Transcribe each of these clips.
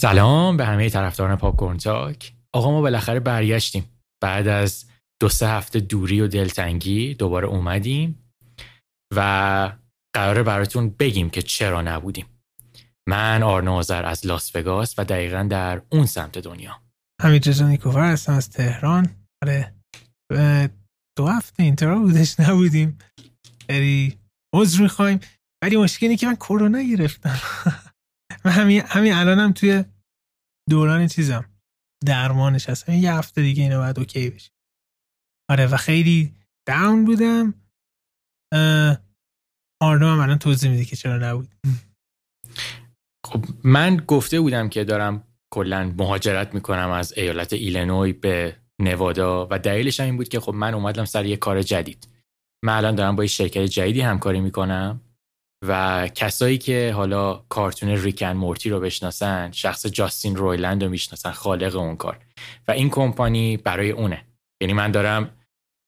سلام به همه طرفداران پاپ تاک. آقا ما بالاخره برگشتیم. بعد از دو سه هفته دوری و دلتنگی دوباره اومدیم و قراره براتون بگیم که چرا نبودیم. من آرنوزر از لاس وگاس و دقیقا در اون سمت دنیا. همین رضا نیکوفر هستم از تهران. آره دو هفته اینترا بودش نبودیم. بری عذر می‌خوایم. ولی مشکلی که من کرونا گرفتم. و همین همین الانم توی دوران چیزم. درمانش هست. یه هفته دیگه اینو باید اوکی بشه. آره و خیلی داون بودم. آرنو هم الان توضیح میده که چرا نبود. خب من گفته بودم که دارم کلا مهاجرت می‌کنم از ایالت ایلنوی به نوادا و دلیلش هم این بود که خب من اومدم سر یه کار جدید. من الان دارم با یه شرکت جدیدی همکاری می‌کنم. و کسایی که حالا کارتون ریکن مورتی رو بشناسن شخص جاستین رویلند رو می‌شناسن خالق اون کار. و این کمپانی برای اونه. یعنی من دارم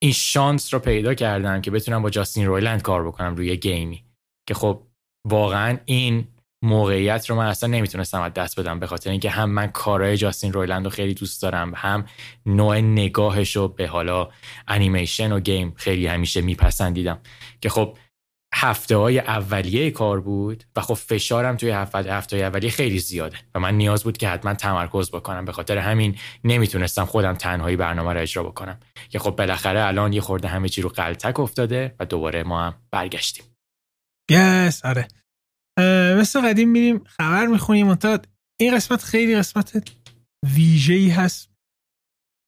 این شانس رو پیدا کردم که بتونم با جاستین رویلند کار بکنم روی گیمی. که خب واقعا این موقعیت رو من اصلا نمی‌تونستم از دست بدم به خاطر اینکه هم من کارهای جاستین رویلند رو خیلی دوست دارم هم نوع نگاهش رو به حالا انیمیشن و گیم خیلی همیشه میپسندیدم. که خب هفته های اولیه کار بود و خب فشارم توی هفته هفته اولیه خیلی زیاده و من نیاز بود که حتما تمرکز بکنم. به خاطر همین نمی‌تونستم خودم تنهایی برنامه رو اجرا بکنم. که خب بالاخره الان یه خورده همه چی رو قلتک افتاده و دوباره ما هم برگشتیم. یس آره. مثل قدیم میریم خبر می‌خونیم منتها این قسمت خیلی قسمت ویژه ای هست.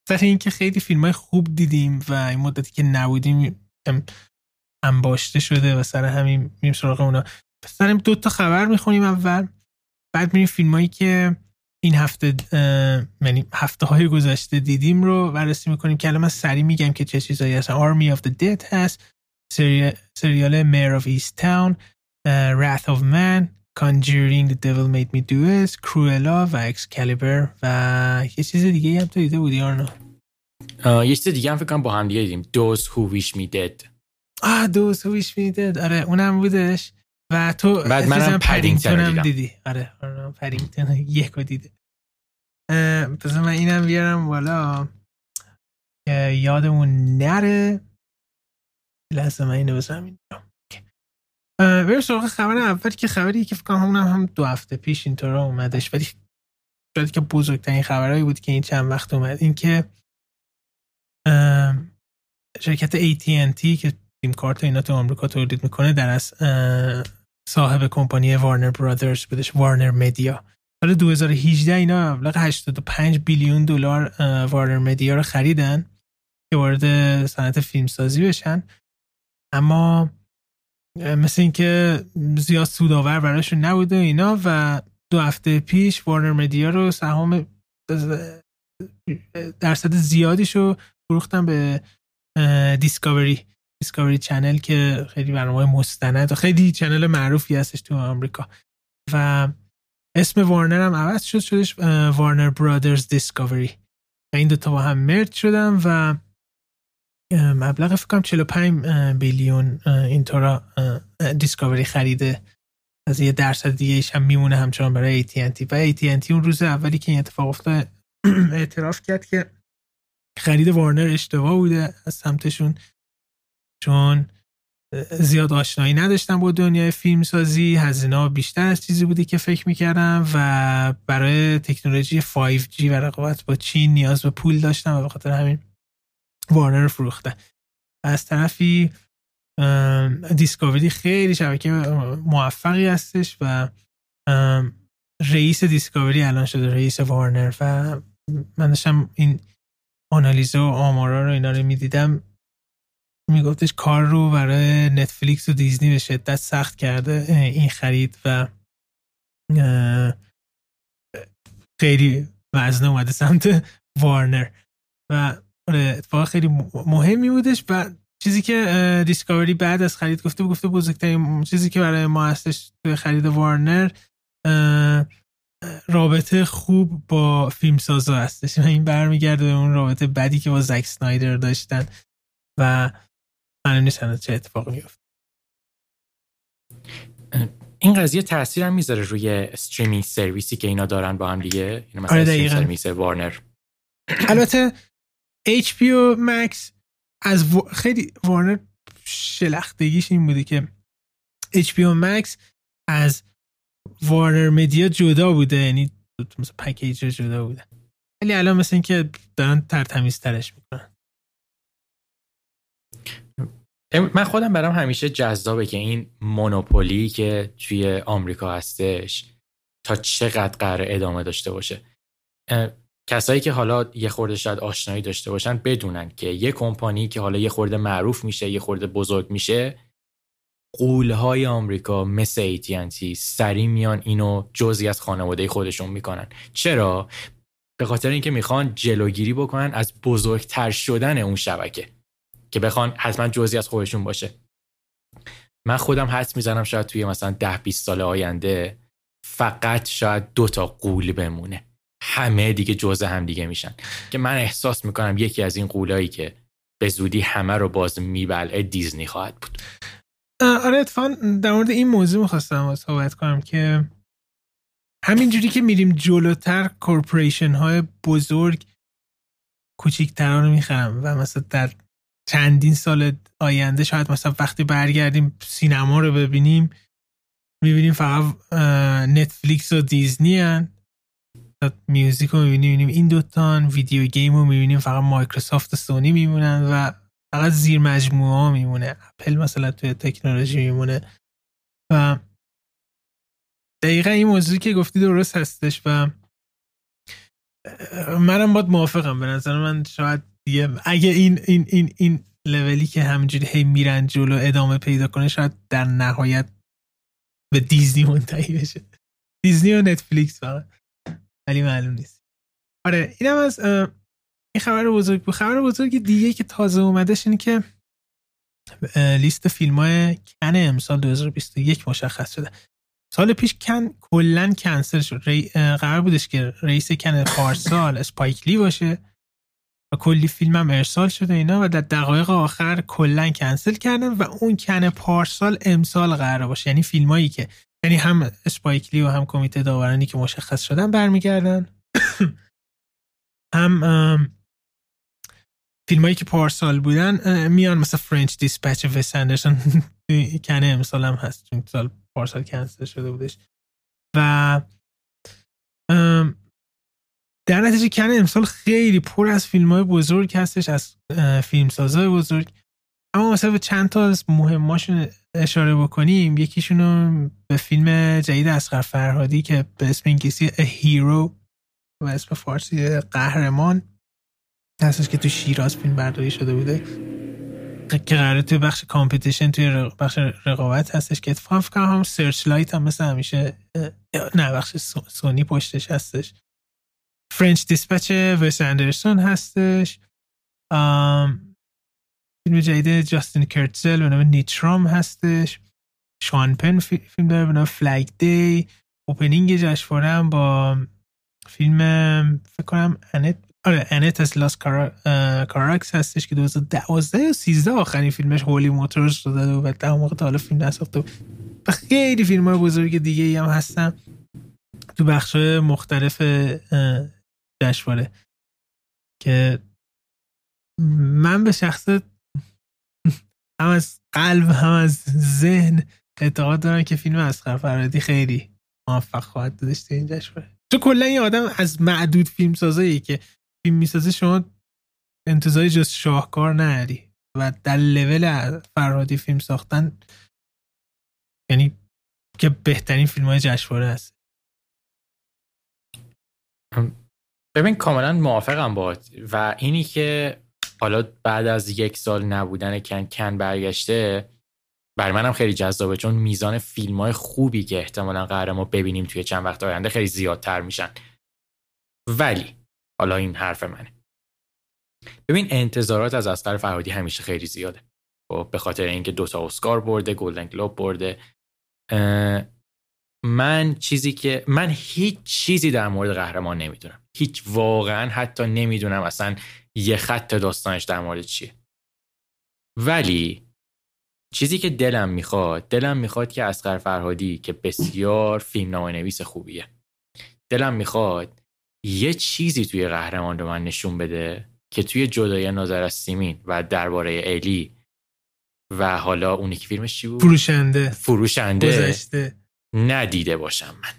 سر اینکه خیلی فیلم های خوب دیدیم و این مدتی که نبودیم انباشته شده و سر همین میریم سراغ اونا. سر دو تا خبر می‌خونیم اول. بعد میریم فیلم هایی که این هفته یعنی هفته های گذشته دیدیم رو بررسی می‌کنیم. که الان من سریع میگم که چه چیزایی هستن. Army of the Dead هست. سریال Mayor of East Town. Wrath of Man. Conjuring The Devil Made Me Do It Cruella و Excalibur و یه چیز دیگه هم تو دیده بودی آرنا؟ یه چیز دیگه هم فکر کنم با هم دیگه دیدیم. Those Who Wish Me Dead. آه Those Who Wish Me Dead آره اونم بودش. و تو بعد منم پدینگتون هم دیدی. آره پدینگتون یکو دیده پس من اینم بیارم بالا یادمون نره. لحظه من اینو بزنم اینجا. بریم سراغ خبر اول که خبری که فکر کنم همون هم دو هفته پیش اینطور اومدش. ولی شاید که بزرگترین خبرهایی بود که این چند وقت اومد. این که شرکت AT&T که تیم کارت اینا تو آمریکا تولید می‌کنه در از صاحب کمپانی وارنر برادرز بودش وارنر مدیا سال 2018 اینا مبلغ 85 بیلیون دلار WarnerMedia رو خریدن که وارد صنعت فیلمسازی بشن. اما مثل اینکه زیاد سودآور براشون نبوده اینا و دو هفته پیش WarnerMedia رو سهام درصد زیادیشو فروختن به Discovery Discovery Channel که خیلی برنامه مستند و خیلی channel معروفی هستش تو آمریکا. و اسم وارنر هم عوض شد شدش وارنر برادرز دیسکاوری و این دوتا با هم مرد شدن و مبلغ فکر کنم 45 بیلیون اینطورا دیسکاوری خریده. از یه درصد دیگه هم میمونه همچنان برای AT&T و AT&T اون روز اولی که این اتفاق افتاد اعتراف کرد که خرید وارنر اشتباه بوده از سمتشون. چون زیاد آشنایی نداشتم با دنیای فیلم سازی هزینه بیشتر از چیزی بودی که فکر می‌کردم و برای تکنولوژی 5G و رقابت با چین نیاز به پول داشتم و به خاطر همین وارنر فروخته از طرفی دیسکاوری خیلی شبکه موفقی هستش و رئیس دیسکاوری الان شده رئیس وارنر و من داشتم این آنالیزه و آمارا رو اینا رو می‌دیدم. میگفتش کار رو برای نتفلیکس و دیزنی به شدت سخت کرده. این خرید و خیلی وزنه اومده سمت وارنر. و آره اتفاق خیلی مهمی بودش و چیزی که دیسکاوری بعد از خرید گفته گفته بزرگترین چیزی که برای ما هستش توی خرید وارنر رابطه خوب با فیلم سازا هستش. و این برمیگرده به اون رابطه بدی که با زک سنایدر داشتن. و من نیستن چه اتفاق میفته این قضیه تاثیر هم می‌ذاره روی streaming service ی که اینا دارن با هم دیگه. این مثلا آره سرویس Warner. البته HBO Max از و... خیلی Warner شلختگیش این بوده که HBO Max از WarnerMedia جدا بوده یعنی مثلا پکیج جدا بوده. ولی الان مثل اینکه دارن تر تمیزترش می‌کنن. من خودم برام همیشه جذابه که این مونوپولی که توی آمریکا هستش تا چقدر قرار ادامه داشته باشه. کسایی که حالا یه خورده شاید آشنایی داشته باشن بدونن که یه کمپانی که حالا یه خورده معروف میشه یه خورده بزرگ میشه قولهای آمریکا مثل ایتینتی سری میان اینو جزی از خانواده خودشون می‌کنن. چرا؟ به خاطر اینکه می‌خوان جلوگیری بکنن از بزرگتر شدن اون شبکه. که بخوان حتما جزی از خودشون باشه. من خودم حدس می‌زنم شاید توی مثلا ده 20 سال آینده فقط شاید دو تا قول بمونه. همه دیگه جزء هم دیگه میشن. که من احساس می‌کنم یکی از این قولایی که به زودی همه رو باز میبلعه دیزنی خواهد بود. آره اتفاقا در مورد این موضوع می‌خواستم صحبت کنم که همینجوری که میریم جلوتر کورپوریشن های بزرگ کوچیکترها رو می‌خرن و مثلا در چندین سال آینده شاید مثلا وقتی برگردیم سینما رو ببینیم می‌بینیم فقط Netflix و دیزنی هن. music رو می‌بینیم این دوتان video game رو می‌بینیم فقط مایکروسافت و سونی میمونن و فقط زیر مجموعه ها میمونه. اپل مثلا توی تکنولوژی میمونه. و دقیقا این موضوعی که گفتی درست هستش و منم باید موافقم. به نظر من شاید دیگه اگه این این این این لولی که همینجوری هی میرن جلو ادامه پیدا کنه شاید در نهایت به دیزنی منتهی بشه. دیزنی و نتفلیکس فقط. ولی معلوم نیست. آره اینم از این خبر بزرگ بود. خبر بزرگ دیگه که تازه اومدش اینه که لیست فیلم های کن امسال 2021 مشخص شده. سال پیش کن کلا کنسل شد. قرار بودش که رئیس کن پارسال Spike Lee باشه. و کلی فیلم هم ارسال شده اینا و در دقایق آخر کلا کنسل کردن و اون کن پارسال امسال قرار باشه. یعنی فیلمایی که یعنی هم Spike Lee و هم کمیته داورانی که مشخص شدن برمیگردن. هم فیلمایی که پارسال بودن میان مثل French Dispatch Wes Anderson. کنه امسال هم هست چون سال پارسال کنسل شده بودش. و در نتیجه کنه امسال خیلی پر از فیلم های بزرگ هستش از فیلم های بزرگ. اما مثلا به چند تا از مهماشون اشاره بکنیم. یکیشون به فیلم جدید اسقر فرهادی که به اسم انگلیسی هیرو و اسم فارسی قهرمان هستش که تو شیراز فیلم برداری شده بوده. که قراره توی بخش competition توی بخش رقابت هستش که اتفاق هم Searchlight هم مثل همیشه نه بخش سونی پشتش هستش. French Dispatch Wes Anderson هستش. فیلم جدید Justin Kurzel به نام Nitram هستش. Sean Penn فیلم داره به نام Flag Day opening جشنواره هم با فیلم فکر کنم Annette آره انت از لاس کاراکس هستش که 2012 یا 13 آخرین فیلمش هولی موتورز رو داده و ده موقع تا حالا فیلم نساخته و خیلی فیلم های بزرگ دیگه هم هستن. تو بخش مختلف جشنواره که من به شخص هم از قلب هم از ذهن اعتقاد دارم که فیلم اسقر فرادی خیلی موفق خواهد داشت این جشنواره تو کلا یه آدم از معدود فیلم سازایی که فیلم می‌سازه شما انتظاری جز شاهکار نداری و در لول فرهادی فیلم ساختن یعنی که بهترین فیلم های جشنواره هست. ببین کاملا موافقم باد و اینی که حالا بعد از یک سال نبودن کن کن برگشته بر منم خیلی جذابه چون میزان فیلم های خوبی که احتمالا قرار ما ببینیم توی چند وقت آینده خیلی زیادتر میشن. ولی حالا این حرف منه. ببین انتظارات از اسقر فرهادی همیشه خیلی زیاده. خب به خاطر اینکه دوتا اسکار برده گلدن گلوب برده من چیزی که من هیچ چیزی در مورد قهرمان نمی‌دونم. هیچ واقعا حتی نمی‌دونم اصلا یه خط داستانش در مورد چیه. ولی چیزی که دلم می‌خواد دلم می‌خواد که اسقر فرهادی که بسیار فیلم نویس خوبیه دلم می‌خواد یه چیزی توی قهرمان رو من نشون بده که توی جدای نظر از سیمین و درباره الی و حالا اونی که فیلمش چی بود؟ فروشنده. فروشنده. گذشته. ندیده باشم من.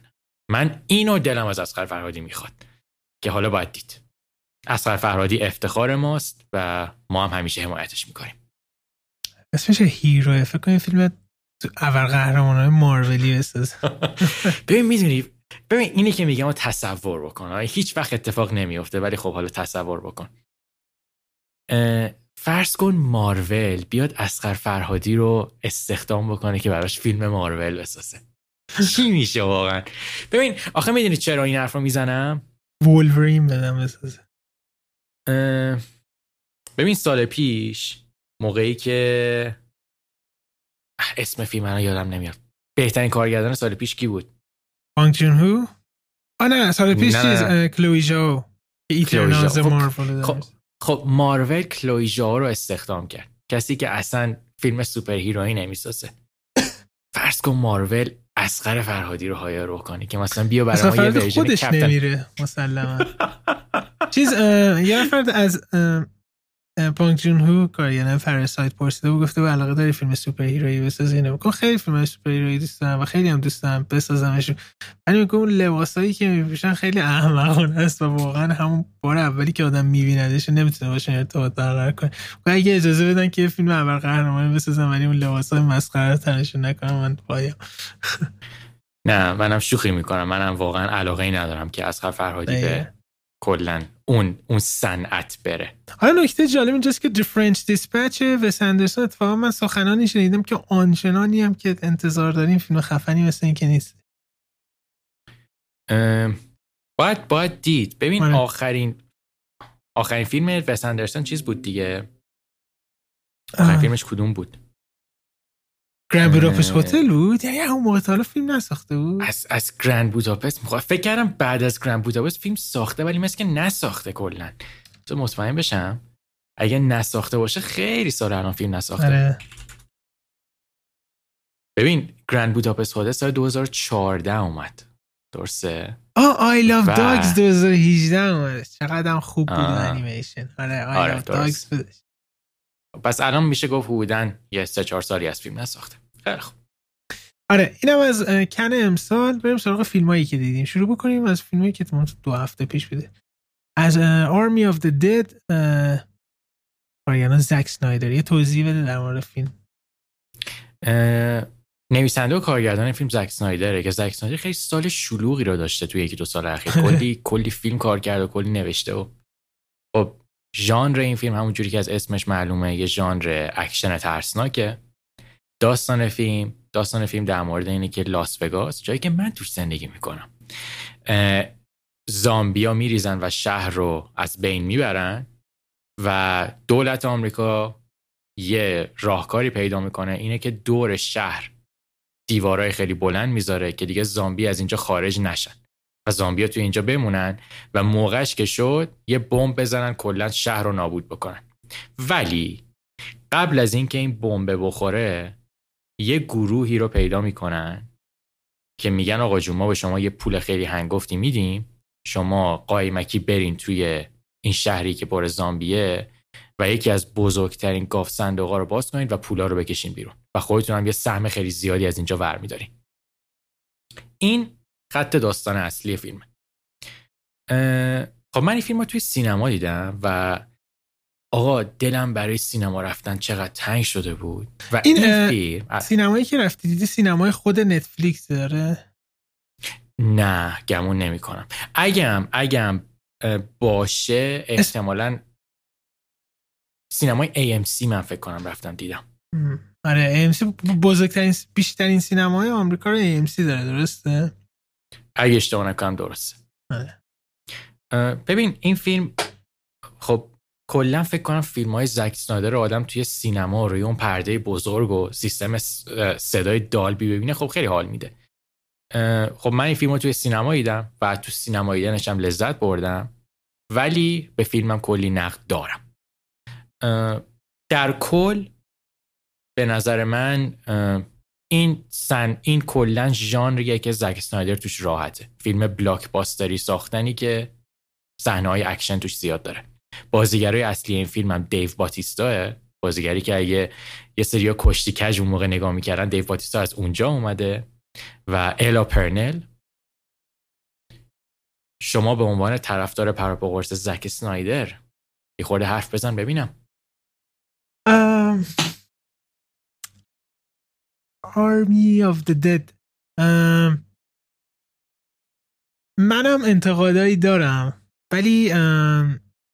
من اینو دلم از اسقر فرهادی می‌خواد که حالا باید دید. اسقر فرهادی افتخار ماست و ما هم همیشه حمایتش می‌کنیم. اسمش هیرو فکر کنم فیلم اول قهرمان مارولی بساز ببین می‌دونی ببین اینی که میگم تصور بکن. هیچ وقت اتفاق نمیفته ولی خب حالا تصور بکن. فرض کن مارول بیاد اسقر فرهادی رو استخدام بکنه که براش فیلم مارول بسازه. چی میشه واقعا؟ ببین آخه می‌دونی چرا این حرف رو می‌زنم؟ Wolverine بدم بسازه. ببین سال پیش موقعی که اسم فیلم من یادم نمیاد. بهترین کارگردان سال پیش کی بود؟ Bong Joon-ho؟ آه نه سال پیش چیز Chloé Zhao Eternals خب، مارول خب, خب مارول Chloé Zhao رو استخدام کرد. کسی که اصلا فیلم superhero یی نمی‌سازه. فرض کن مارول اصغر فرهادی رو hire کنی که مثلا بیا برای ما یه version خودش Captain America مسلما. چیز یه نفر از Bong Joon-ho کارگردان Parasite پرسیده بود گفته یه علاقه داری فیلم superhero یی بسازی؟ اینو خیلی فیلم superhero یی دوست دارم و خیلی هم دوست دارم بسازمشون. ولی میگم اون لباسایی که میپوشن خیلی احمقانه است و واقعا همون بار اولی که آدم میبیندش نمی‌تونه باشه ارتباط برقرار کنه. و اگه اجازه بدن که فیلم اول قهرمانی بسازم ولی اون لباسای مسخره تنشون نکنم من پایم. نه منم شوخی می‌کنم. منم واقعا علاقه ای ندارم که از فرهادی به کلا اون اون صنعت بره. حالا نکته جالب اینجاست که The French Dispatch وس اندرسون اتفاقا من سخنانی شنیدم که آنچنانی هم که انتظار داریم فیلم خفنی مثل این که نیست. باید باید دید. ببین آره. آخرین آخرین فیلم وس اندرسون چیز بود دیگه؟ آخرین فیلمش کدوم بود؟ گرند بوداپست هتل بود؟ یعنی اون موقع تا فیلم نساخته بود؟ از از گرند بوداپست می‌خوام. فکر کردم بعد از گرند بوداپست فیلم ساخته ولی مثل که نساخته کلا. تو مطمئن بشم؟ اگه نساخته باشه خیلی سال الان فیلم نساخته. آره. ببین گرند بوداپست هتل سال 2014 اومد. درسته؟ آه Isle of و- Dogs 2018 اومد. چقدر خوب بود. انیمیشن. آره Isle آره، of. Dogs بودش پس الان میشه گفت حدوداً یه سه چهار سالی از فیلم نساخته. خیلی خوب. آره اینم از کن امسال. بریم سراغ فیلم هایی که دیدیم. شروع بکنیم از فیلم هایی که تو دو هفته پیش بوده. از Army of the Dead کارگردان Zack Snyder. یه توضیح بده در مورد فیلم. نویسنده و کارگردان فیلم Zack Snyder ه که Zack Snyder خیلی سال شلوغی رو داشته توی یکی دو سال اخیر. کلی کلی فیلم کار کرد و کلی نوشته و خب ژانر این فیلم همونجوری که از اسمش معلومه یه ژانر اکشن ترسناکه. داستان فیلم داستان فیلم در مورد اینه که لاس وگاس جایی که من توش زندگی می‌کنم. زامبیا میریزن و شهر رو از بین می‌برن و دولت آمریکا یه راهکاری پیدا می‌کنه اینه که دور شهر دیوارای خیلی بلند می‌ذاره که دیگه زامبی از اینجا خارج نشن. و زامبیا تو اینجا بمونن و موقعش که شد یه بمب بزنن کلا شهر رو نابود بکنن. ولی قبل از اینکه این بمب بخوره یه گروهی رو پیدا می‌کنن که میگن آقا جون ما به شما یه پول خیلی هنگفتی میدیم. شما قایمکی برین توی این شهری که پر زامبیه و یکی از بزرگترین گاف صندوقا رو باز کنید و پولا رو بکشین بیرون. و خودتون هم یه سهم خیلی زیادی از اینجا ور میدارین. این خط داستان اصلی فیلم. خب من این فیلم رو توی سینما دیدم و آقا دلم برای سینما رفتن چقدر تنگ شده بود. و این، این, فیلم سینمایی که رفتی دیدی سینمای خود نتفلیکس داره؟ نه گمون نمی کنم اگم اگم باشه احتمالا سینمای AMC من فکر کنم رفتم دیدم. آره AMC بزرگترین بیشترین سینمای آمریکا رو AMC داره درسته؟ اگه اشتباه نکنم درسته. اه، ببین این فیلم خب کلا فکر کنم فیلم های زک سنایدر رو آدم توی سینما روی اون پرده بزرگ و سیستم صدای دالبی ببینه خب خیلی حال میده. خب من این فیلم رو توی سینما دیدم و تو سینما دیدنش هم لذت بردم ولی به فیلمم کلی نقد دارم. در کل به نظر من این سن این کلا ژانریه که زک اسنایدر توش راحته. فیلم blockbuster ی ساختنی که صحنه های اکشن توش زیاد داره. بازیگرای اصلی این فیلم هم دیو باتیستا بازیگری که اگه یه سری کشتی کج اون موقع نگاه می‌کردن دیو باتیستا از اونجا اومده و الا پرنل. شما به عنوان طرفدار پرپاگورس زک سنایدر یه خورده حرف بزن ببینم. Army of the Dead. منم انتقادایی دارم ولی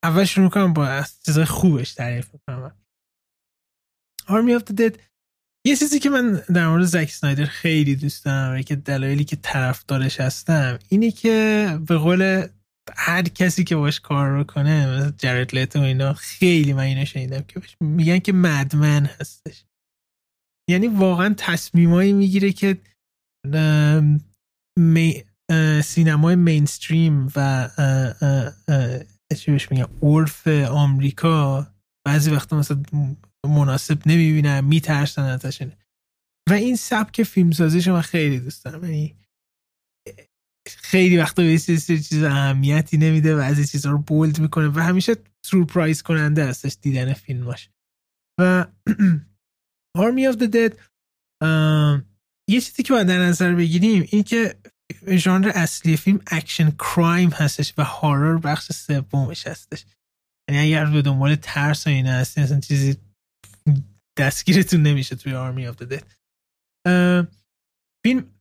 اول شروع کنم با چیزای خوبش تعریف کنم Army of the Dead یه چیزی که من در مورد زک سنایدر خیلی دوست دارم و که دلایلی که طرفدارش هستم اینه که به قول هر کسی که باش کار رو کنه مثل جرد لیتو اینا خیلی من اینو شنیدم که میگن که مدمن هستش. یعنی واقعا تصمیمایی می‌گیره که می سینمای مینستریم و چی بهش میگن عرف آمریکا بعضی وقتا مثلا مناسب نمی‌بینن میترسن ازش. و این سبک فیلمسازیش من خیلی دوست دارم. یعنی خیلی وقتا به چیز اهمیتی نمیده و از این چیزها رو بولد می‌کنه و همیشه سورپرایز کننده هستش دیدن فیلماش. و Of the Dead. یه چیزی که باید در نظر بگیریم این که ژانر اصلی فیلم اکشن crime هستش و horror بخش سومش هستش. یعنی اگر به دنبال ترس و اینا هستین اصلا چیزی دستگیرتون نمیشه توی Army of the Dead فیلم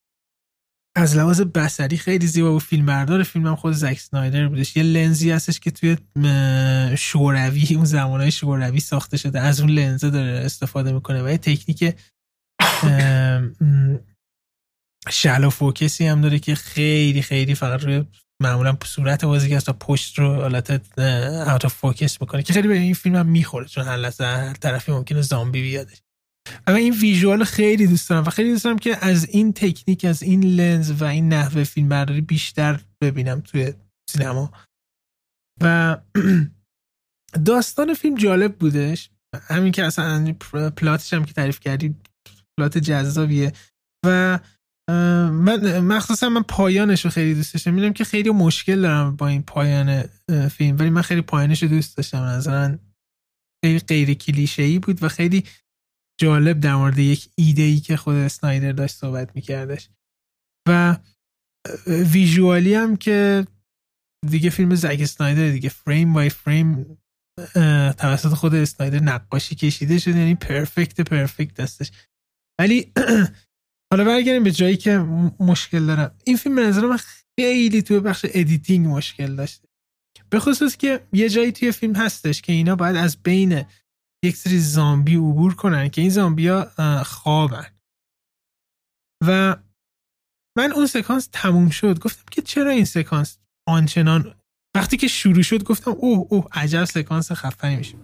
از لحاظ بصری خیلی زیبا و فیلم بردار فیلم هم خود زک اسنایدر بودش. یه لنزی هستش که توی شوروی اون زمانهای شوروی ساخته شده. از اون لنزه داره استفاده می‌کنه و یه تکنیک شلو فوکسی هم داره که خیلی خیلی فقط روی معمولا صورت بازیگر تا پشت رو حالت اوت فوکس می‌کنه که خیلی به این فیلم هم می‌خوره. چون هر لحظه هر طرفی ممکنه زامبی بیادش. و این ویژوال خیلی دوست دارم و خیلی دوست دارم که از این تکنیک از این لنز و این نحوه فیلم برداری بیشتر ببینم توی سینما. و داستان فیلم جالب بودش. همین که اصلا پلاتش هم که تعریف کردی پلات جذابیه. و من مخصوصا من پایانش رو خیلی دوست داشتم. می‌دونم که خیلی مشکل دارم با این پایان فیلم ولی من خیلی پایانش رو دوست داشتم. نظرا خیلی غیر کلیشه ای بود و خیلی جالب در مورد یک ایده ای که خود اسنایدر داشت صحبت میکردش. و visual ی هم که دیگه فیلم زک اسنایدر دیگه frame by frame توسط خود اسنایدر نقاشی کشیده شده یعنی perfect perfect هستش ولی حالا برگردیم به جایی که مشکل دارم. این فیلم به نظر من خیلی توی بخش editing مشکل داشته. به خصوص که یه جایی توی فیلم هستش که اینا باید از بین یک سری زامبی عبور کنن که این زامبی ها خوابن. و من اون سکانس تموم شد. گفتم که چرا این سکانس آنچنان؟ وقتی که شروع شد گفتم اوه اوه عجب سکانس خفنی میشه.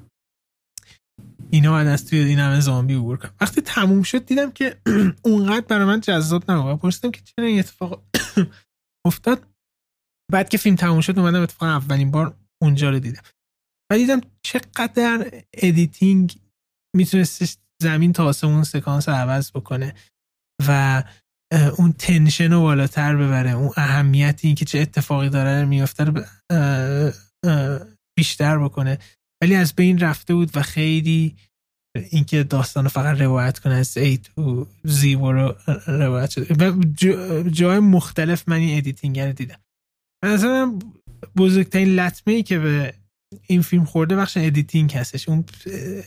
اینا باید از توی این همه زامبی عبور کنم وقتی تموم شد دیدم که اونقدر برای من جذاب نبود. پرسیدم که چرا این اتفاق افتاد؟ بعد که فیلم تموم شد اومدم اتفاقا اولین بار اونجا رو دیدم. و دیدم چقدر editing می‌تونست زمین تا آسمون سکانس رو عوض بکنه و اون tension رو بالاتر ببره اون اهمیتی که چه اتفاقی داره میفته رو بیشتر بکنه. ولی از بین رفته بود و خیلی اینکه داستان فقط روایت کنه از ای تو زیبا رو روایت شده. و جای مختلف من این editing رو دیدم. نظرم بزرگترین لطمه ای که به این فیلم خورده بخش editing هستش. اون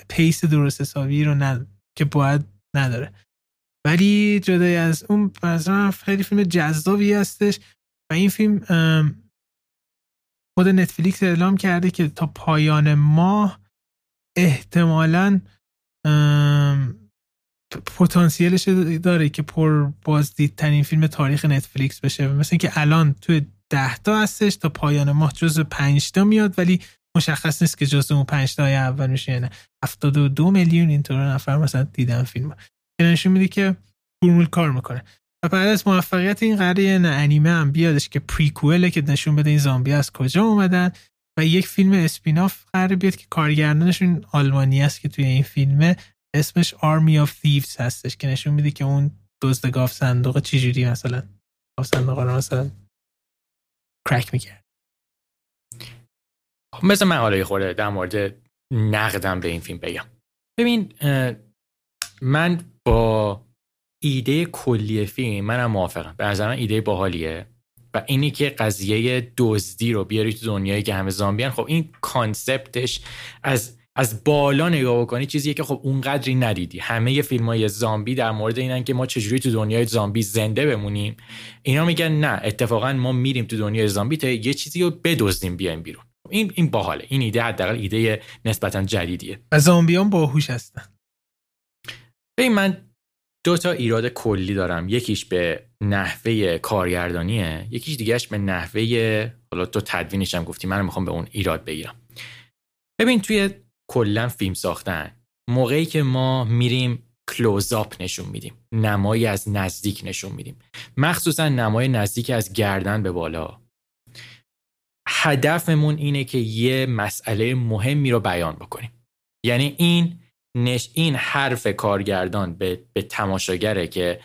pace درست حسابی رو ند... که باید نداره. ولی جدای از اون مثلا خیلی فیلم جذابی هستش و این فیلم خود نتفلیکس اعلام کرده که تا پایان ماه احتمالا پتانسیلش داره که پر بازدیدترین فیلم تاریخ نتفلیکس بشه. مثل اینکه الان توی ده تا هستش تا پایان ماه جز پنج تا میاد ولی مشخص نیست که جز اون پنج تا اول میشه یعنی 72 میلیون اینطور نفر مثلا دیدن فیلم. که نشون میده که فرمول کار می‌کنه. و بعد از موفقیت این قراره یه انیمه هم بیادش که پریکوله که نشون بده این زامبی از کجا اومدن و یک فیلم اسپیناف قرار بیاد که کارگردانشون آلمانی است که توی این فیلمه اسمش Army of Thieves هستش که نشون میده که اون دزد گاف صندوق چجوری مثلا گاف صندوق رو مثلا کرک می‌کرد. مثل من حالا خورده در مورد نقدم به این فیلم بگم. ببین من با ایده کلی فیلم منم موافقم. به نظر من ایده باحالیه. و اینی که قضیه دزدی رو بیاری تو دنیایی که همه زامبیان خب این کانسپتش از از بالا نگاه بکنی چیزیه که خب اونقدری ندیدی. همه فیلم های زامبی در مورد اینن که ما چجوری تو دنیای زامبی زنده بمونیم. اینا میگن نه اتفاقا ما میریم تو دنیای زامبی تا یه چیزی رو بدزدیم بیایم بیرون. این این باحاله. این ایده حداقل ایده نسبتا جدیدیه. و زامبیان باهوش هستن. ببین من دو تا ایراد کلی دارم. یکیش به نحوه کارگردانیه یکیش دیگهش به نحوه حالا تو تدوینش هم گفتی من می‌خوام به اون ایراد بگیرم. ببین توی کلا فیلم ساختن موقعی که ما میریم کلوزاپ نشون میدیم نمایی از نزدیک نشون میدیم. مخصوصا نمای نزدیک از گردن به بالا. هدفمون اینه که یه مسئله مهمی رو بیان بکنیم. یعنی این نش این حرف کارگردان به, به تماشاگره که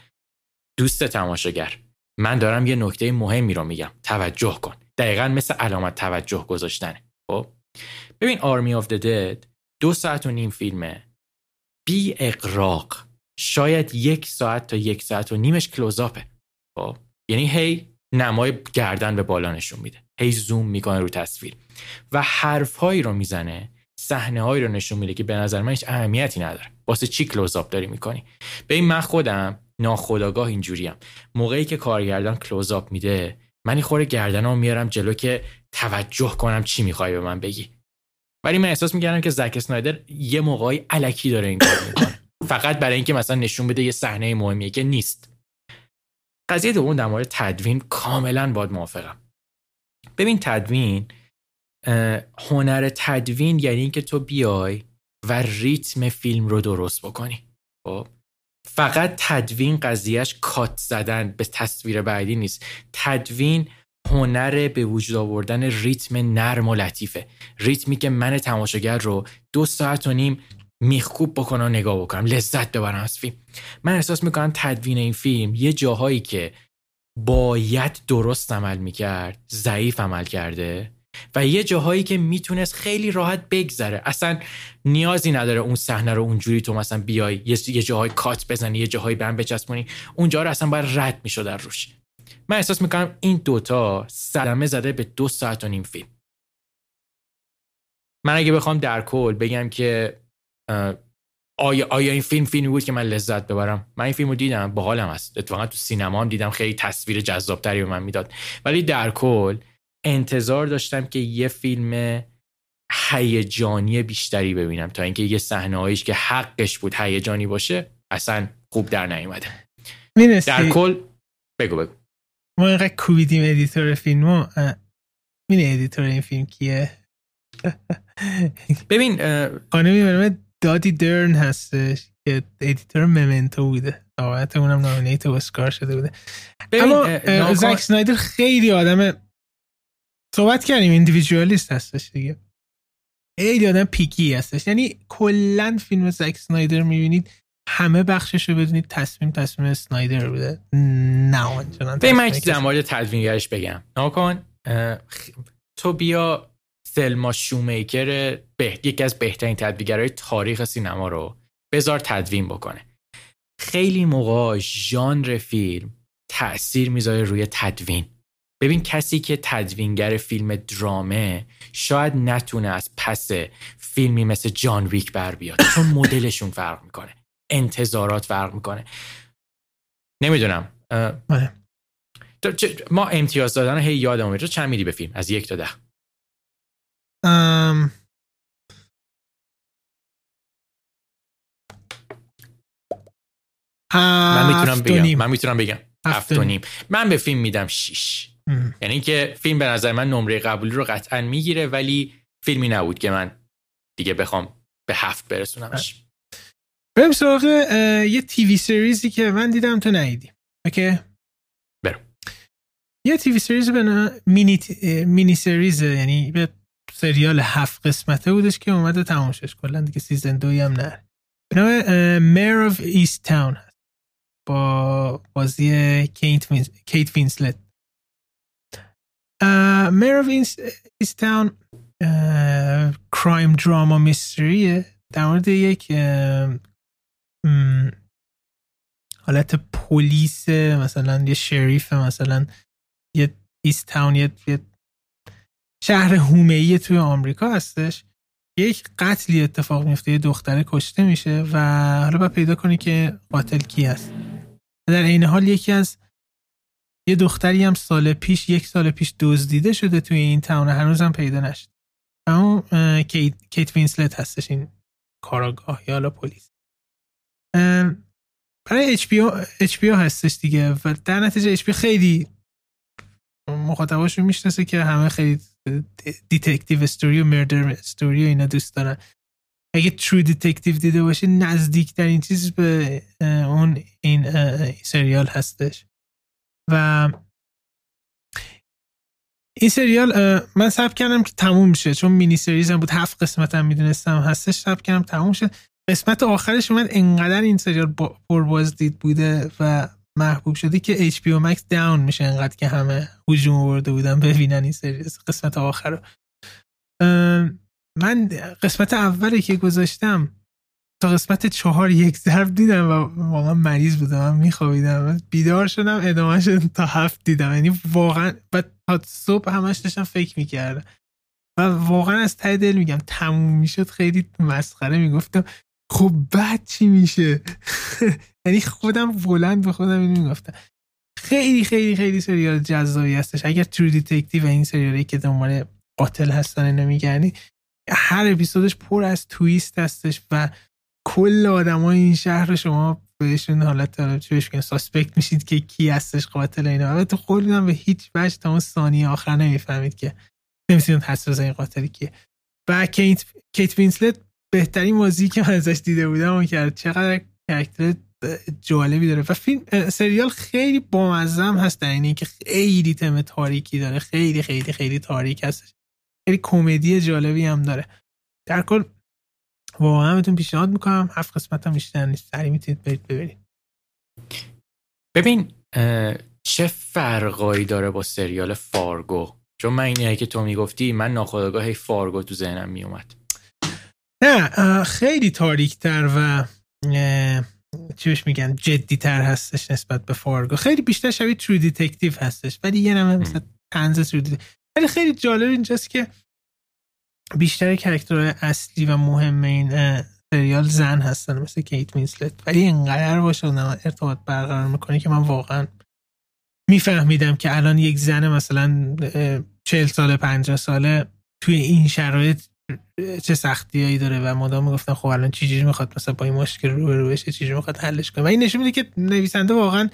دوست تماشاگر. من دارم یه نکته مهمی رو میگم. توجه کن. دقیقا مثل علامت توجه گذاشتنه. خب؟ ببین Army of the Dead دو ساعت و نیم فیلمه. بی اغراق. شاید یک ساعت تا یک ساعت و نیمش close-up ه. خب؟ یعنی هی نمای گردن به بالا نشون میده. هی زوم می‌کنه رو تصویر. و حرفهایی رو می‌زنه صحنه هایی رو نشون میده که به نظر من هیچ اهمیتی نداره. واسه چی close-up داری می‌کنی؟ به این من خودم ناخودآگاه اینجوریم. موقعی که کارگردان close-up میده من این خور گردنم میارم جلو که توجه کنم چی می‌خوای به من بگی. ولی من احساس می‌کردم که زک اسنایدر یه موقعی علکی داره این کار می‌کنه. فقط برای اینکه مثلا نشون بده یه صحنه مهمیه که نیست. قضیه دوم در مورد تدوین کاملا باد موافقم. ببین تدوین هنر تدوین یعنی اینکه تو بیای و ریتم فیلم رو درست بکنی. خب؟ فقط تدوین قضیهش کات زدن به تصویر بعدی نیست. تدوین هنر به وجود آوردن ریتم نرم و لطیفه. ریتمی که من تماشاگر رو دو ساعت و نیم میخکوب بکنم و نگاه بکنم. لذت ببرم از فیلم. من احساس می‌کنم تدوین این فیلم یه جاهایی که باید درست عمل می‌کرد ضعیف عمل کرده و یه جاهایی که می‌تونست خیلی راحت بگذره. اصلا نیازی نداره اون صحنه رو اونجوری تو مثلا بیای یه جاهای کات بزنی یه جاهای برم بچسبونی. اونجا رو اصلا باید رد می‌شد در روش. من احساس می‌کنم این دوتا صدمه زده به دو ساعت و نیم فیلم. من اگه بخوام در کل بگم که آیا, آیا این فیلم فیلمی بود که من لذت ببرم؟ من این فیلم رو دیدم باحالم هست. اتفاقا تو سینما هم دیدم خیلی تصویر جذابتری به من می‌داد. ولی در کل انتظار داشتم که یه فیلم هیجانی بیشتری ببینم تا اینکه یه صحنه که حقش بود هیجانی باشه اصلا خوب در نیومده. در کل بگو بگو. ما اینقدر کوبیدیم editor فیلمو. ببین editor این فیلم کیه؟ ببین خانم Dody Dorn هستش که editor ممنتو بوده. واقعیت اونم nominate اسکار شده بوده. اما زک سنایدر خیلی آدم صحبت کردیم ایندیویدوالیست هستش دیگه. خیلی آدم پیکی هستش. یعنی کلا فیلم زک سنایدر می‌بینید همه بخشش رو بدونید تصمیم تصمیم سنایدر بوده. نه آنچنان به من در مورد تدوینگرش بگم. ناکن تو بیا سلما شومیکر به... یکی از بهترین تدوینگرهای تاریخ سینما رو بذار تدوین بکنه. خیلی موقع ژانر فیلم تاثیر می‌ذاره روی تدوین. ببین کسی که تدوینگر فیلم درامه شاید نتونه از پس فیلمی مثل جان ویک بر بیاد. چون مدلشون فرق می‌کنه. انتظارات فرق می‌کنه. نمی‌دونم. بله. ما امتیاز دادن هی یادم میاد چند میدی به فیلم؟ از یک تا ده. ام... من می‌تونم بگم. من می‌تونم بگم. هفت و نیم. من به فیلم میدم شیش. یعنی که فیلم به نظر من نمره قبولی رو قطعا می‌گیره ولی فیلمی نبود که من دیگه بخوام به هفت برسونمش. بریم سراغ یه TV series ی که من دیدم تو ندیدی. اوکی؟ برو. یه TV series یه mini, mini series یعنی یه سریال هفت قسمته بودش که اومده تمام شده کلا دیگه season دوی هم نه. نام Mare of Easttown با بازی کیت وینسلت. Mare of Easttown crime drama mystery ه در مورد یک حالت پلیس مثلا یه sheriff مثلا یه ایست تاون یه شهر حومه‌ای توی آمریکا هستش. یک قتلی اتفاق میفته یه دختره کشته میشه و حالا باید پیدا کنی که قاتل کی هست. در این حال یکی از یه دختری هم سال پیش یک سال پیش دزدیده شده توی این تاون هنوزم پیدا نشد اون کیت, کیت وینسلت هستش این کاراگاه یا حالا پلیس. برای HBO, هستش دیگه و در نتیجه HBO خیلی مخاطباش می‌شناسه که همه خیلی detective story و murder story و اینا دوست دارن. اگه True Detective دیده باشه نزدیک این چیز به اون این سریال هستش. و این سریال من صبر کردم که تموم میشه چون mini series هم بود هفت قسمت هم می‌دونستم هستش صبر کردم تموم شد قسمت آخرش اومد انقدر این سریال پربازدید بوده و محبوب شده که HBO Max داون میشه انقدر که همه هجوم آورده بودن. ببینن این سری قسمت آخر من قسمت اولی که گذاشتم تا قسمت چهار یک ضرب دیدم و واقعا مریض بودم. من میخوابیدم. بیدار شدم ادامه شد تا هفت دیدم. یعنی واقعا و تا صبح همش داشتم فکر می‌کردم. و واقعا از ته دل میگم. تموم می‌شد. خیلی مسخره می‌گفتم. خب بعد چی میشه؟ یعنی خودم بلند به خودم اینو می‌گفتم. خیلی خیلی خیلی سریال جذابی هستش. اگر True Detective این سریالی که دنبال قاتل هستن اینو میگردی هر اپیزودش پر از twist هستش و کل آدمای این شهر رو شما بهشون حالت چی بهش suspect میشید که کی هستش قاتل اینا. تو خودتون به هیچ وجه تا اون ثانیه آخر نمی‌فهمید که نمی‌تونید حدس این قاتل کیه. و کیت کیت وینسلت بهترین بازی که من ازش دیده بودم اون کرد. چقدر character جالبی داره. و فیلم سریال خیلی بامزم هست در اینی که خیلی تم تاریکی داره. خیلی خیلی خیلی تاریک هستش. خیلی کمدی جالبی هم داره. در کل واقعا بهتون پیشنهاد می‌کنم. هفت قسمت هم بیشتر نیست. سریع می‌تونید برید ببینید. ببین چه فرقایی داره با سریال فارگو؟ چون من اینه که تو می‌گفتی من ناخودآگاه فارگو تو ذهنم میومد نه خیلی تاریکتر و چیش میگن؟ جدی تر هستش نسبت به فارگو. خیلی بیشتر شبیه True Detective هستش ولی یه نمه مثل طنز ترو ولی خیلی جالب اینجاست که بیشتر character های اصلی و مهم این سریال زن هستن مثل کیت وینسلت. ولی اینقدر باهاش ارتباط برقرار می‌کنه که من واقعا میفهمیدم که الان یک زن مثلا چهل ساله پنجاه ساله توی این شرایط چه سختیایی داره و مدام می‌گفتن خب الان چی چیزی می‌خواد؟ مثلا با این مشکل رو رو بشه چیزی می‌خواد حلش کنه. و این نشون میده که نویسنده واقعا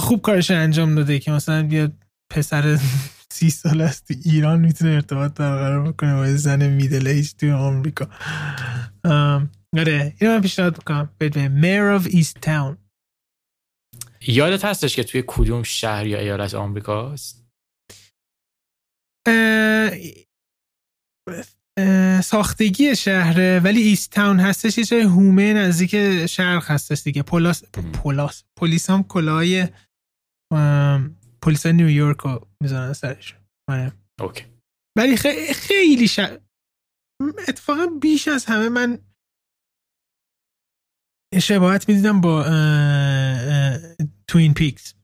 خوب کارش انجام داده که مثلا بیاد پسر سی سال است تو ایران می‌تونه ارتباط برقرار بکنه با زن میدل ایج توی آمریکا. آره اینو من پیشنهاد می‌کنم. به میر اف ایست تاون یادت هستش که توی کدوم شهر یا ایالت آمریکا است ساختگی شهره ولی Easttown هستش یه جای حومه نزدیک شرق هستش دیگه. پولاس پولاس پلیس هم کلاه پلیس نیویورک رو می‌زنن سرش. آره. OK. ولی خیلی خیلی اتفاقا بیش از همه من شباهت می‌دیدم با Twin Peaks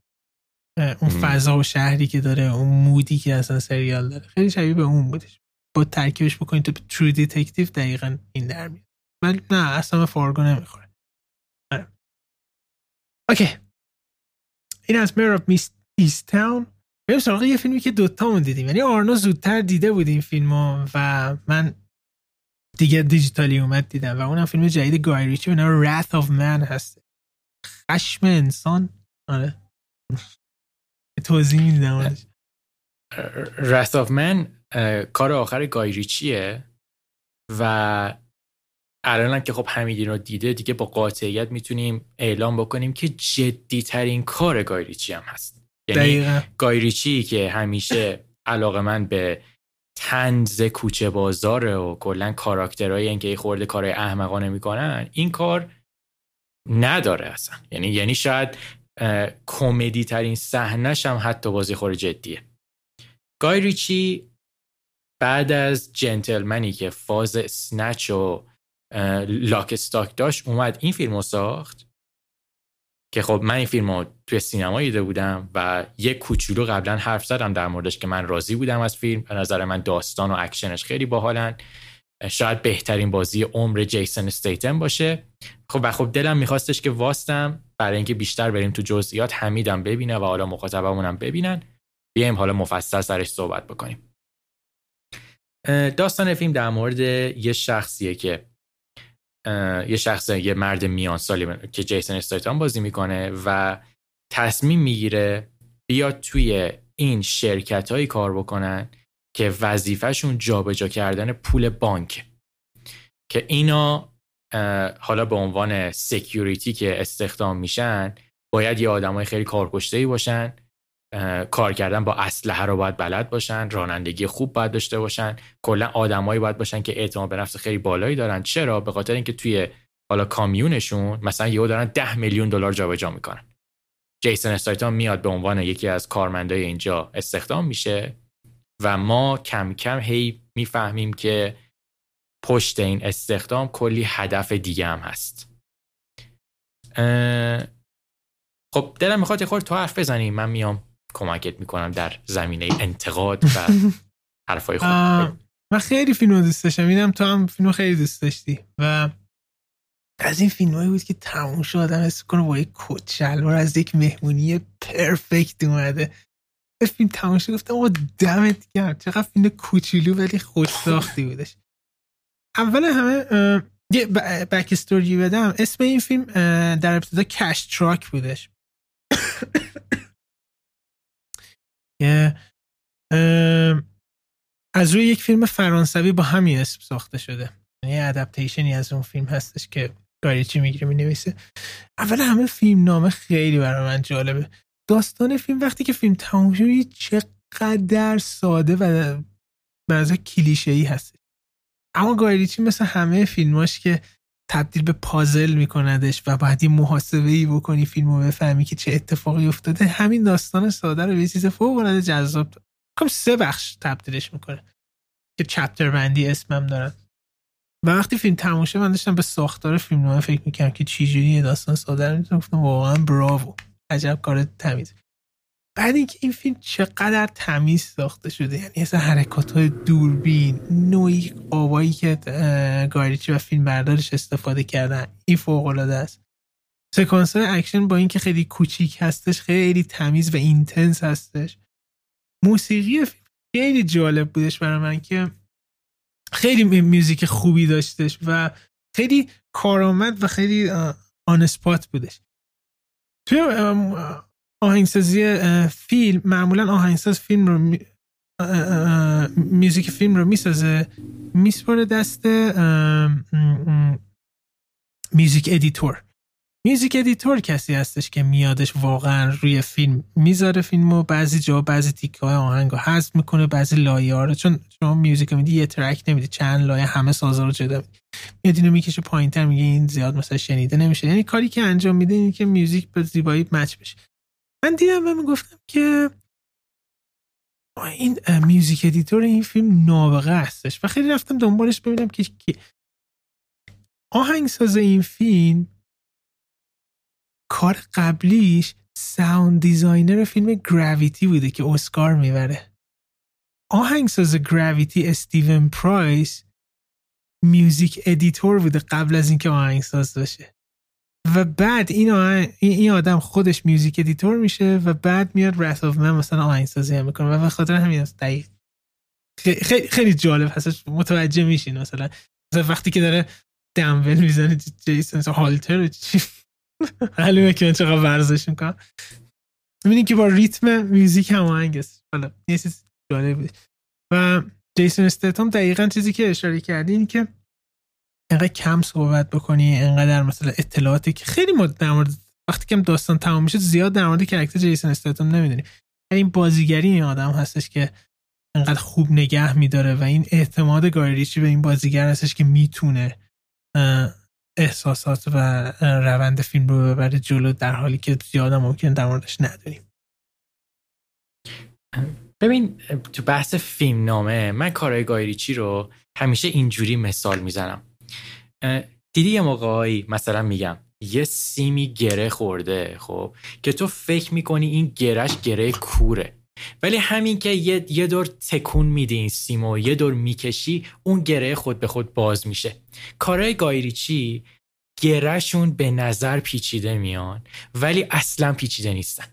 اون فضا و شهری که داره اون mood ی که اصلا سریال داره. خیلی شبیه به اون بودش. با ترکیبش بکنید تو True Detective دقیقا این در میاد. من نه اصلا فارگو نمی‌خوره آره. OK. این از Mare of Easttown بریم سراغ یه فیلمی که دوتامون دیدیم. یعنی آرنا زودتر دیده بود این فیلمو و من دیگه دیجیتالی اومد دیدم و اونم فیلم جدید گای ریچی به نام Wrath of Man هست. خشم انسان. آره. توضیح میدم Wrath of Man کار آخر گای ریچیه و الان که خب همین رو دیده دیگه با قاطعیت می‌تونیم اعلام بکنیم که جدی ترین کار گای ریچی هم هست. یعنی گای ریچی که همیشه علاقه من به طنز کوچه بازاره و کلا کاراکترهایی اینکه یه خورده کارهای احمقانه می‌کنن این کار نداره اصلا. یعنی یعنی شاید کمدی ترین صحنهش هم حتی باز یه خورده جدیه. گای ریچی بعد از Gentlemen ی که فاز Snatch و Lock, Stock داشت اومد این فیلم رو ساخت که خب من این فیلم رو توی سینما دیده بودم و یک کوچولو قبلا حرف زدم در موردش که من راضی بودم از فیلم. به نظر من داستان و اکشنش خیلی باحالن. شاید بهترین بازی عمر جیسن استیتن باشه. خب و خب دلم میخواستش که واستم. برای اینکه بیشتر بریم تو جزئیات حمیدم ببینه و حالا مخاطبمونم ببینن. بیایم حالا مفصل سرش صحبت بکنیم. داستان فیلم در مورد یه شخصیه که یه شخص یه مرد میان سالی که جیسن استایتان بازی می‌کنه و تصمیم می‌گیره بیاد توی این شرکت هایی کار بکنن که وظیفهشون جابجا کردن پول بانک. که اینا حالا به عنوان سکیوریتی که استخدام میشن باید یه آدمای خیلی کارکشته باشن کار کردن با اسلحه رو باید بلد باشن رانندگی خوب باید داشته باشن. کلا آدمایی باید باشن که اعتماد به نفس خیلی بالایی دارن. چرا؟ به خاطر اینکه توی حالا کامیونشون مثلا یهو دارن 10 میلیون دلار جابجا می‌کنن. جیسن استایتان میاد به عنوان یکی از کارمندای اینجا استخدام میشه و ما کم کم هی می‌فهمیم که پشت این استخدام کلی هدف دیگه هم هست. خب دلم می‌خواد یه خورد تو حرف بزنیم من میام. کمکت می‌کنم در زمینه انتقاد و حرفای خود. من خیلی فیلم دوست داشتم. میدم تو هم فیلم خیلی دوست داشتی. و از این فیلم بود که تموم شد. آدم حس کنه با یک کت شلوار از یک مهمونی پرفکت اومده. فیلم تموم شد. گفتم اوه دمت گرم. چقدر فیلم کوچولو ولی خوش ساختی بودش. اول همه یه backstory بدم. اسم این فیلم در ابتدا Cash Truck بودش. که از روی یک فیلم فرانسوی با همین اسم ساخته شده. یعنی adaptation ی از اون فیلم هستش که گای ریچی می نویسه اول همه فیلم نامه خیلی برای من جالبه. داستان فیلم وقتی که فیلم تموم شد چقدر ساده و به کلیشه ای هست اما گایریچی مثل همه فیلماش که تبدیل به پازل میکندش و بعد یه محاسبه ای بکنی فیلم رو بفهمی که چه اتفاقی افتاده. همین داستان ساده رو به چیز فوق العاده جذاب کم سه بخش تبدیلش می‌کنه که چپتر بندی اسمم دارن. و وقتی فیلم تموم من داشتم به ساختار فیلم فکر می‌کنم که چجوری داستان ساده رو می‌تونم واقعا براوو عجب کار تمیز. بعد اینکه این فیلم چقدر تمیز ساخته شده یعنی اصلا حرکات های دوربین نوع قابایی که گای ریچی و فیلم بردارش استفاده کردن این فوق العاده است. سکانس اکشن با اینکه خیلی کوچیک هستش خیلی تمیز و intense هستش. موسیقی فیلم خیلی جالب بودش برای من که خیلی music خوبی داشتش و خیلی کارآمد و خیلی on spot بودش. توی آهنگسازی فیلم معمولا آهنگساز فیلم رو می... music فیلم رو می‌سازه میسپاره دست music editor. music editor کسی هستش که میادش واقعا روی فیلم می‌ذاره فیلم و بعضی جا بعضی تیکه های آهنگ رو حذف می‌کنه بعضی لایه ها رو. چون شما music میدی یه track نمیدی چند لایه همه سازا رو جدا میاد اینو می‌کشه پایین تر میگه این زیاد مثلا شنیده نمیشه. یعنی کاری که انجام میده اینه که music به زیبایی match بشه. من دیدم و می‌گفتم که این music editor این فیلم نابغه هستش. و خیلی رفتم دنبالش ببینم که آهنگساز این فیلم کار قبلیش sound designer فیلم Gravity بوده که اسکار می‌بره. آهنگساز Gravity استیون پرایس music editor بوده قبل از اینکه آهنگساز باشه و بعد این, این آدم خودش music editor میشه و بعد میاد Wrath of Man مثلا آهنگسازی هم می‌کنه و به خاطر همین است دقیق خیلی, خیلی جالب هستش متوجه میشین مثلا. وقتی که داره دمبل می‌زنه جیسن هالتر چی معلومه که چقدر ورزش می‌کنم. می‌بینی که با ریتم میوزیک هم است. حالا یه چیز جالب و جیسون استیتام دقیقا چیزی که اشاره کردی این که انقدر کم صحبت بکنی انقدر مثلا اطلاعاتی که خیلی مد در مورد وقتی که داستان تمام میشه زیاد در مورد کرکتر جیسون استیتام نمی‌دونی. این بازیگری این آدم هستش که انقدر خوب نگه میداره و این اعتماد گایریچی به این بازیگر هستش که می‌تونه احساسات و روند فیلم رو ببره جلو در حالی که زیاد ممکن در موردش ندونیم. ببین تو بحث فیلم نامه من کارهای گایریچی رو همیشه اینجوری مثال می‌زنم. دیدی یه موقعی مثلا میگم یه سیمی گره خورده خب که تو فکر می‌کنی این گرش گره کوره. ولی همین که یه, یه دور تکون میدی این سیمو یه دور می‌کشی اون گره خود به خود باز میشه. کارهای گایریچی گرهشون به نظر پیچیده میان ولی اصلا پیچیده نیستن.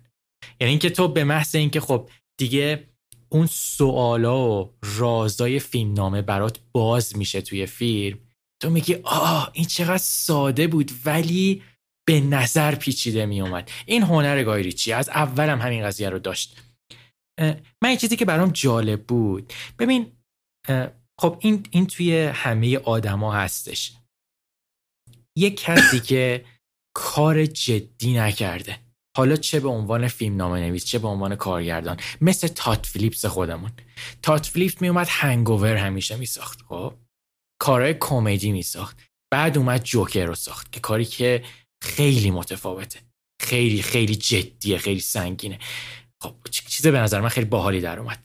یعنی اینکه تو به محض اینکه خب دیگه اون سوالا و رازای فیلمنامه برات باز میشه توی فیلم تو میگی آه این چقدر ساده بود ولی به نظر پیچیده میومد این هنر گایریچی از اولم همین قضیه رو داشت. من این چیزی که برام جالب بود. ببین خب این, این توی همه آدما هستش. یه کسی که کار جدی نکرده. حالا چه به عنوان فیلم نامه نویس چه به عنوان کارگردان. مثل تات فلیپس خودمون. تات فلیپس می اومد هنگوور همیشه می ساخت خب؟ کارهای کمدی می ساخت بعد اومد جوکر رو ساخت که کاری که خیلی متفاوته. خیلی خیلی جدیه خیلی سنگینه. خب چیز به نظر من خیلی باحالی در اومد.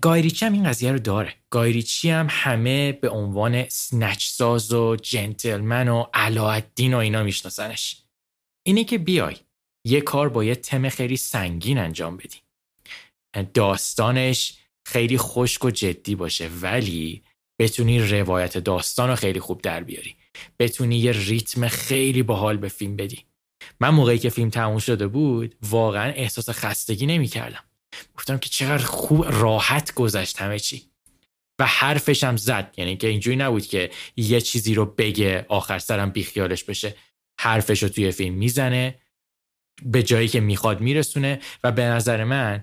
گایریچی هم این قضیه رو داره. گایریچی هم همه به عنوان سنچ ساز و جنتلمن و علاءالدین و اینا میشناسنش. اینه که بیای یه کار با یه تم خیلی سنگین انجام بدی. داستانش خیلی خشک و جدی باشه ولی بتونی روایت داستان رو خیلی خوب در بیاری. بتونی یه ریتم خیلی باحال به فیلم بدی. من موقعی که فیلم تموم شده بود واقعا احساس خستگی نمی کردم گفتم که چقدر خوب راحت گذشت همه چی. و حرفش هم زد. یعنی که اینجوری نبود که یه چیزی رو بگه آخر سرم بیخیالش بشه. حرفش رو توی فیلم می‌زنه به جایی که می‌خواد میرسونه. و به نظر من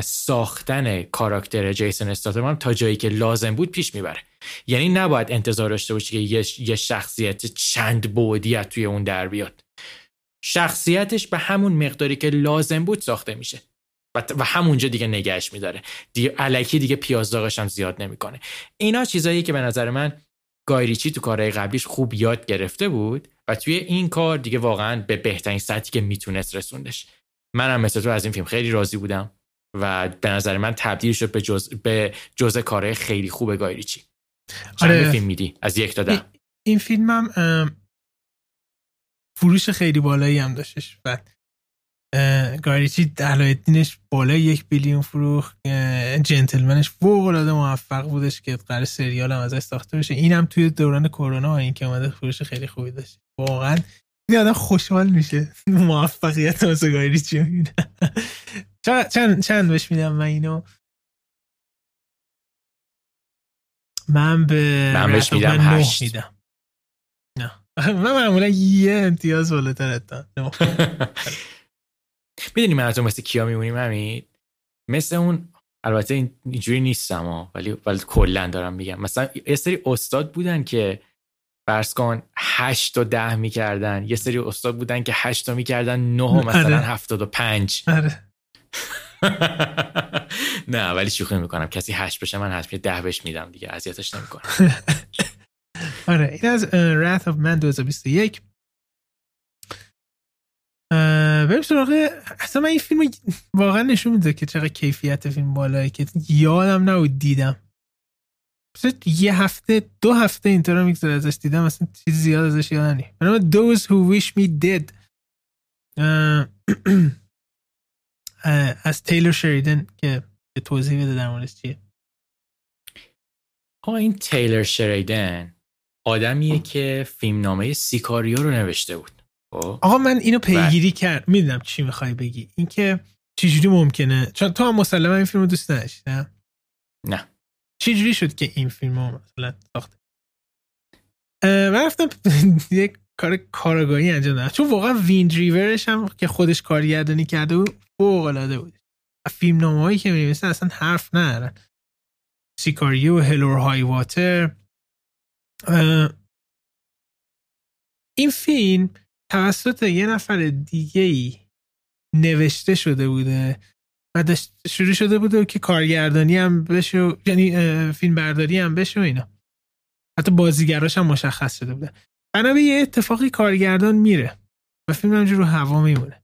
ساختن کاراکتر جیسون استاتم تا جایی که لازم بود پیش می‌بره. یعنی نباید انتظار داشته باشی که یه شخصیت چند بودی توی اون در بیاد. شخصیتش به همون مقداری که لازم بود ساخته میشه. و همونجا دیگه نگهش میداره. دیگه علکی دیگه پیازداغش هم زیاد نمی‌کنه. اینا چیزایی که به نظر من گایریچی تو کارهای قبلیش خوب یاد گرفته بود و توی این کار دیگه واقعا به بهترین سطحی که می‌تونست رسوندش. منم مثل تو از این فیلم خیلی راضی بودم. و به نظر من تبدیل شد به جز به جزء کارهای خیلی خوب گایریچی. آره. فیلم میدی از یک تا ده؟ این فیلمم فروش خیلی بالایی هم داشتش. بعد گاریچی علایالدینش بالای یک بیلیون فروخت. جنتلمنش فوق العاده موفق بودش که قرار سریال هم ازش ساخته بشه. اینم توی دوران کرونا این که اومده فروش خیلی خوبی داشت. واقعا این آدم خوشحال میشه. موفقیت واسه گاریچی چند چند بهش میدم من اینو؟ من به من بهش میدم هشت. میدم. نه. من معمولا یه امتیاز بالاتر می‌دونی من تو مثل کیا میمونیم همین؟ مثل اون البته اینجوری نیستم ولی ولی کلا دارم میگم. مثلا یه سری استاد بودن که فرض کن 8 تا 10 می‌کردن. یه سری استاد بودن که 8 تا می‌کردن 9 آره. مثلا 75 آره. نه ولی شوخی می‌کنم. کسی 8 بشه من حتما 10 بهش میدم دیگه اذیتش نمی‌کنم. آره این از Wrath of Man 2021 بریم سراغ اصلا من این فیلم واقعا نشون میده که چقدر کیفیت فیلم بالایی که یادم نبود دیدم. یه هفته دو هفته اینطور می‌گذاره ازش دیدم اصلا چیز زیاد ازش یادم نیم به Those Who Wish Me Dead. از تیلور شریدن که توضیح بده در موردش چیه. آقا این تیلر شریدن آدمیه که فیلم نامه سیکاریو رو نوشته بود. خب. آقا من اینو پیگیری کرد می‌دونم چی می‌خوای بگی. اینکه چجوری ممکنه؟ چون تو هم مسلما این فیلم رو دوست نداشتی نه؟ نه. چجوری شد که این فیلم رو مثلا ساخته؟ من رفتم یک کار کارگاهی انجام دادم چون واقعا وین دریورش هم که خودش کارگردانی کرده بود فوق العاده بود. فیلم نامه هایی که می‌نویسن اصلا حرف ندارن. سیکاریو هلور های واتر. این فیلم توسط یه نفر دیگه ای نوشته شده بوده و شروع شده بوده که کارگردانی هم بشه یعنی فیلم برداری هم بشه و اینا. حتی بازیگراش هم مشخص شده بوده. بنا به یه اتفاقی کارگردان میره و فیلم همجور رو هوا میمونه.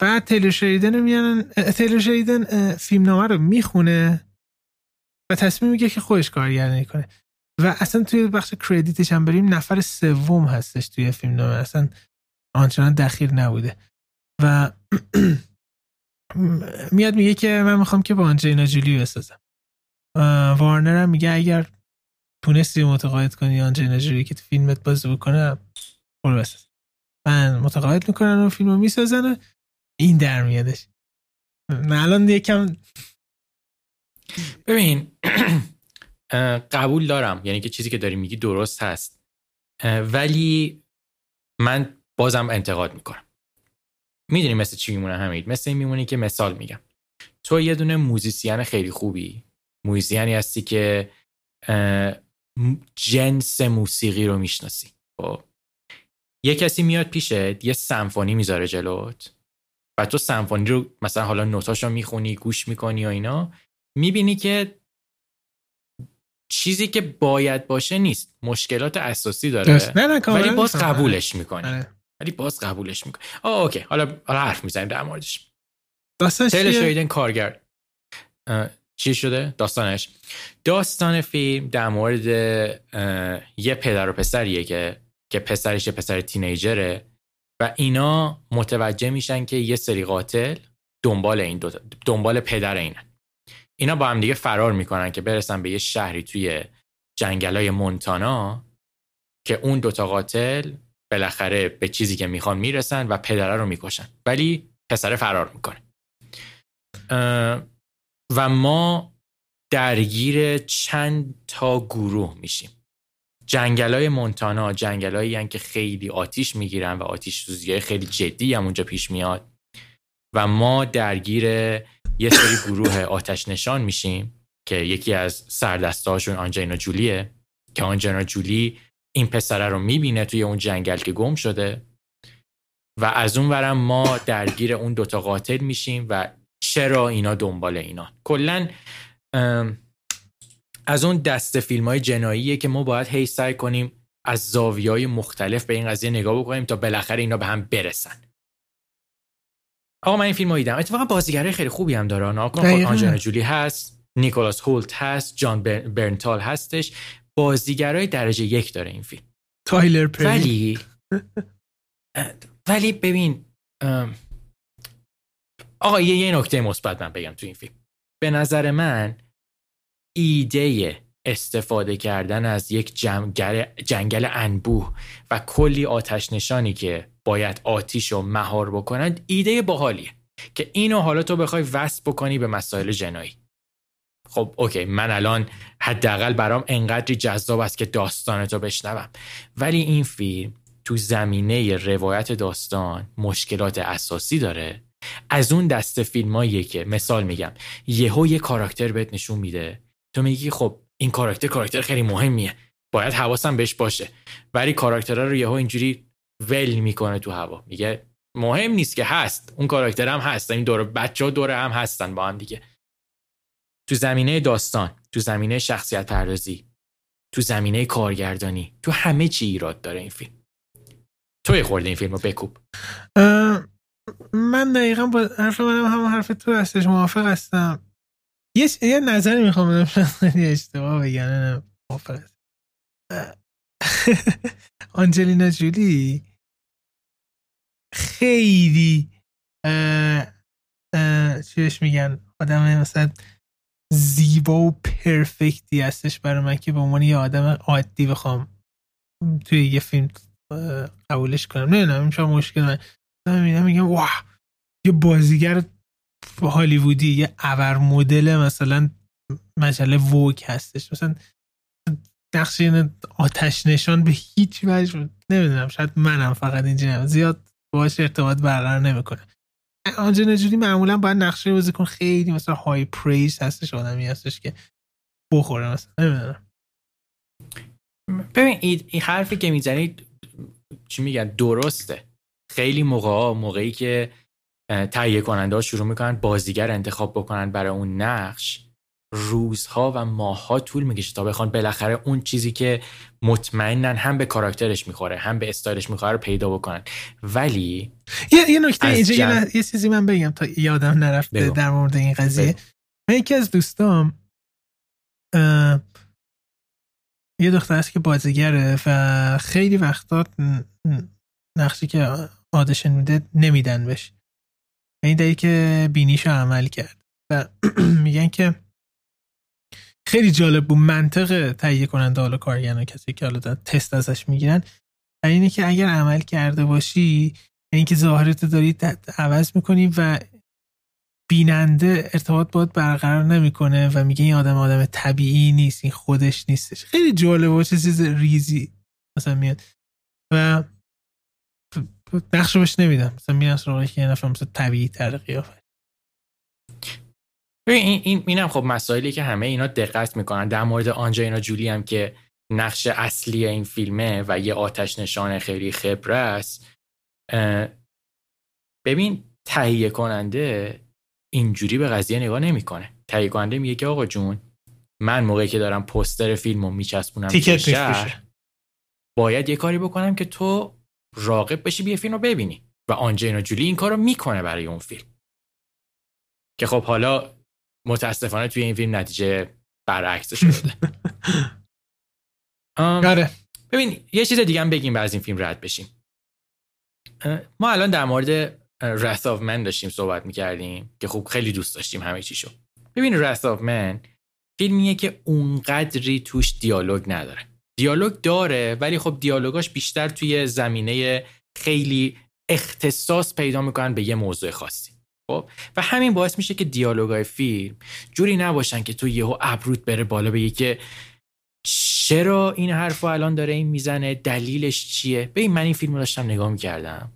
بعد تیلر شریدن میانن فیلم نامه رو می‌خونه و تصمیم میگه که خودش کارگردانی کنه. و اصلا توی بخش کردیتش هم بریم نفر سوم هستش توی فیلم نامه اصلا آنچنان دخیل نبوده. و میاد میگه که من می‌خوام که با آنجلینا جولی بسازم. وارنر هم میگه اگر تونستی متقاعد کنی آنجلینا جولی که تو فیلمت بازی بکنه برو من متقاعد می‌کنن و فیلمو می‌سازن و این در میادش. من الان یکم ببین قبول دارم. یعنی که چیزی که داری میگی درست هست. ولی من بازم انتقاد می‌کنم. می‌دونی مثل چی میمونه همید مثل این میمونی که مثال میگم. تو یه دونه موزیسین خیلی خوبی. موزیسینی هستی که جنس موسیقی رو می‌شناسی. خب. یه کسی میاد پیشت یه سمفونی می‌ذاره جلوت و تو سمفونی رو مثلا حالا نوتاشو می‌خونی گوش می‌کنی و اینا می‌بینی که چیزی که باید باشه نیست. مشکلات اساسی داره. نه نه ولی باز قبولش می‌کنی. آره. ولی باز قبولش می‌کنی. آه اوکی. حالا حالا حرف می‌زنیم در موردش. شایدن کارگر. چی شده؟ داستانش. داستان فیلم در مورد یه پدر و پسریه که که پسرش یه پسر تینیجره و اینا متوجه میشن که یه سری قاتل دنبال این دو دنبال پدر اینن. اینا با هم دیگه فرار می‌کنن که برسن به یه شهری توی جنگلای مونتانا که اون دوتا قاتل بالاخره به چیزی که می‌خوان می‌رسن و پدره رو می‌کشن. ولی پسره فرار می‌کنه. و ما درگیر چند تا گروه میشیم. جنگلای مونتانا جنگلایی که خیلی آتیش می‌گیرن و آتیش سوزی خیلی جدی هم اونجا پیش میاد. و ما درگیر یه سری گروه آتش نشان میشیم که یکی از سردستهاشون آنجلینا جولیه که آنجلینا جولی این پسره رو می‌بینه توی اون جنگل که گم شده. و از اون ورم ما درگیر اون دوتا قاتل میشیم و چرا اینا دنبال اینا؟ کلا از اون دست فیلم های جناییه که ما باید هی سعی کنیم از زاویه های مختلف به این قضیه نگاه بکنیم تا بالاخره اینا به هم برسن. آقا من این فیلم رو دیدم. اتفاقا بازیگرای خیلی خوبی هم داره. آنجلینا جولی هست نیکولاس هولت هست جان برنتال هستش. بازیگرای درجه یک داره این فیلم. تایلر پری. ولی ولی ببین آقا یه یه نکته مثبت من بگم تو این فیلم. به نظر من ایده استفاده کردن از یک جنگل, جنگل انبوه و کلی آتش نشانی که باید آتیش رو مهار بکنند ایده باحالیه که اینو حالا تو بخوای وصل بکنی به مسائل جنایی. خب اوکی من الان حداقل برام انقدری جذاب است که داستانتو بشنوم. ولی این فیلم تو زمینه روایت داستان مشکلات اساسی داره از اون دست فیلماییه که مثال میگم. یهو یه کاراکتر بهت نشون میده. تو میگی خب این کاراکتر کاراکتر خیلی مهمیه. باید حواسم بهش باشه. ولی کاراکترها رو یهو اینجوری ول می‌کنه تو هوا. میگه مهم نیست که هست. اون کاراکتر هم هست. این دور بچه ها دور هم هستن با هم دیگه. تو زمینه داستان تو زمینه شخصیت پردازی تو زمینه کارگردانی تو همه چی ایراد داره این فیلم. توی خورده این فیلم رو بکوب من دقیقا با حرف منم همون حرف تو هستش موافق هستم. یه, یه نظری می‌خوام بدم اشتباه بگم موافق آنجلینا جولی خیلی چیش میگن؟ آدم مثلا زیبا و پرفکتی هستش برای من که به عنوان یه آدم عادی بخوام توی یه فیلم قبولش کنم. نه نه شما مشکل من. میگم واه یه بازیگر هالیوودی یه ابر مدل مثلا مجله ووک هستش. مثلا نقش آتش نشان به هیچ وجه نمی‌دونم شاید منم فقط اینجا زیاد باش ارتباط برقرار نمی‌کنه آنجا نجوری معمولا باید نقشه بازی کن خیلی مثلا های پریز هستش آدمی هستش که بخوره مثلا نمی‌دونم. ببین این حرفی که می‌زنید چی میگن؟ درسته. خیلی موقع موقعی که تهیه کننده ها شروع می‌کنن بازیگر انتخاب بکنن برای اون نقش روزها و ماهها طول می‌کشه تا بخوان بالاخره اون چیزی که مطمئنن هم به کاراکترش می‌خوره هم به استایلش می‌خوره رو پیدا بکنن. ولی یه, یه نکته اینجا جن... یه چیزی من بگم تا یادم نرفته بگم. در مورد این قضیه. من یکی از دوستام یه دختر هست که بازیگره و خیلی وقتا نقشی که آدشن میده نمیدن بهش این دایی که بینیشو عمل کرد. و میگن که خیلی جالب بود منطق تهیه کننده حالا کارگران کسی که حالا تست ازش می‌گیرن. اینه که اگر عمل کرده باشی یعنی که ظاهرت داری عوض می‌کنی و بیننده ارتباط باید برقرار نمی‌کنه و میگه این آدم آدم طبیعی نیست این خودش نیستش. خیلی جالب و چیز ریزی مثلا میاد. و نقش باش نمیدم. مثلا میرم سراغی که یه نفر مثلا طبیعی تر قیافه. این این اینم خب مسائلی که همه اینا دقت می‌کنن. در مورد آنجلینا جولی هم که نقش اصلی این فیلمه و یه آتش نشان خیلی خبره است. ببین تهیه کننده اینجوری به قضیه نگاه نمی‌کنه. تهیه کننده میگه که آقا جون من موقعی که دارم پستر فیلمو میچسبونم شهر باید یه کاری بکنم که تو راقب بشی بیا فیلم رو ببینی. و آنجلینا جولی این کارو می‌کنه برای اون فیلم. که خب حالا متاسفانه توی این فیلم نتیجه برعکس شده. آره. ببین یه چیز دیگه هم بگیم از این فیلم رد بشیم. ما الان در مورد Wrath of Man داشتیم صحبت می‌کردیم که خب خیلی دوست داشتیم همه چیشو. ببین Wrath of Man فیلمیه که اونقدری توش دیالوگ نداره. دیالوگ داره ولی خب دیالوگاش بیشتر توی زمینه خیلی اختصاص پیدا می‌کنن به یه موضوع خاصی. خب؟ و همین باعث میشه که دیالوگای فیلم جوری نباشن که تو یهو ابروت بره بالا بگی که چرا این حرف الان داره این می‌زنه؟ دلیلش چیه؟ ببین من این فیلم رو داشتم نگاه می‌کردم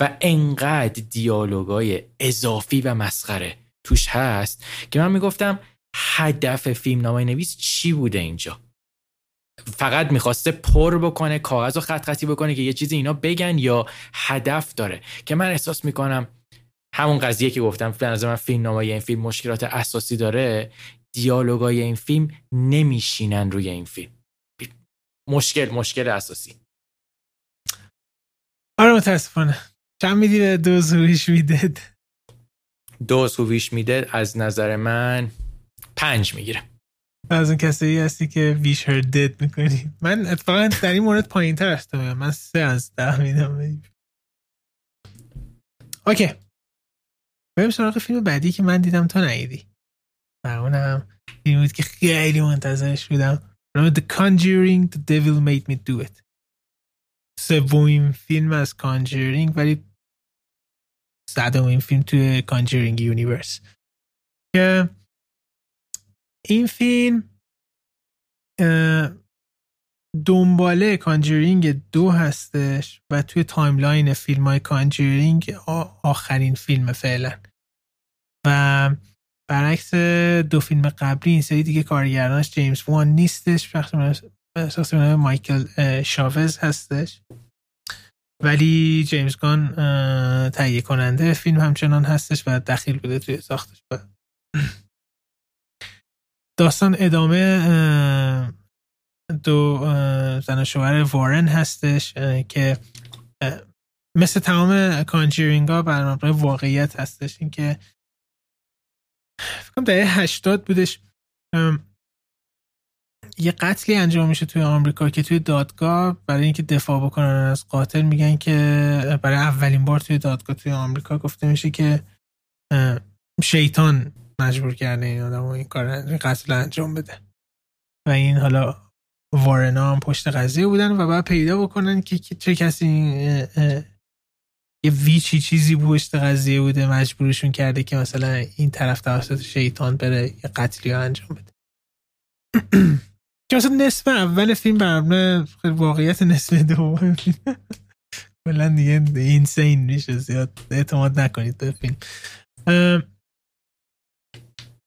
و انقدر دیالوگای اضافی و مسخره توش هست که من می‌گفتم هدف فیلم نامه نویس چی بوده اینجا؟ فقط می‌خواسته پر بکنه کاغذ و خط خطی بکنه که یه چیزی اینا بگن یا هدف داره. که من احساس می‌کنم همون قضیه که گفتم به نظر من فیلم نامه این فیلم مشکلات اساسی داره دیالوگای این فیلم نمیشینن روی این فیلم. مشکل مشکل اساسی. آره متاسفانه. چند میدی به دوز هویش میدد دوز هویش میدد از نظر من پنج می‌گیره از اون کسی هستی که ویش هر دد می‌کنی. من اتفاقا در این مورد پایین تر هستم من سه از ده میدم. اوکی. بریم سراغ فیلم بعدی که من دیدم. تا نیدی و اونم فیلم بود که خیلی منتظرش بودم. The Conjuring The Devil Made Me Do It. سومین فیلم از Conjuring ولی صدومین فیلم توی Conjuring Universe که این فیلم دنباله Conjuring دو هستش و توی timeline فیلم های Conjuring آخرین فیلم فعلا. و برعکس دو فیلم قبلی این سری دیگه کارگردانش جیمز وان نیستش شخص مایکل شاوز هستش. ولی جیمز گان تهیه کننده فیلم همچنان هستش و دخیل بوده توی ساختش. داستان ادامه دو زن و شوهر وارن هستش که مثل تمام کانجیرینگ ها بر واقعیت هستش. اینکه فکرم دهه هشتاد بودش یه قتلی انجام میشه توی آمریکا که توی دادگاه برای اینکه دفاع بکنن از قاتل میگن که برای اولین بار توی دادگاه توی آمریکا گفته میشه که شیطان مجبور کرده این آدم این کار قتل انجام بده. و این حالا وارنا هم پشت قضیه بودن و باید پیدا بکنن که چه کسی یه ویچی چیزی پشت قضیه بوده مجبورشون کرده که مثلا این طرف توسط شیطان بره یه قتلی انجام بده. که مثلا نصف اول فیلم برمونه واقعیت نصف دوم. کلا دیگه اینسین میشه زیاد اعتماد نکنید به فیلم.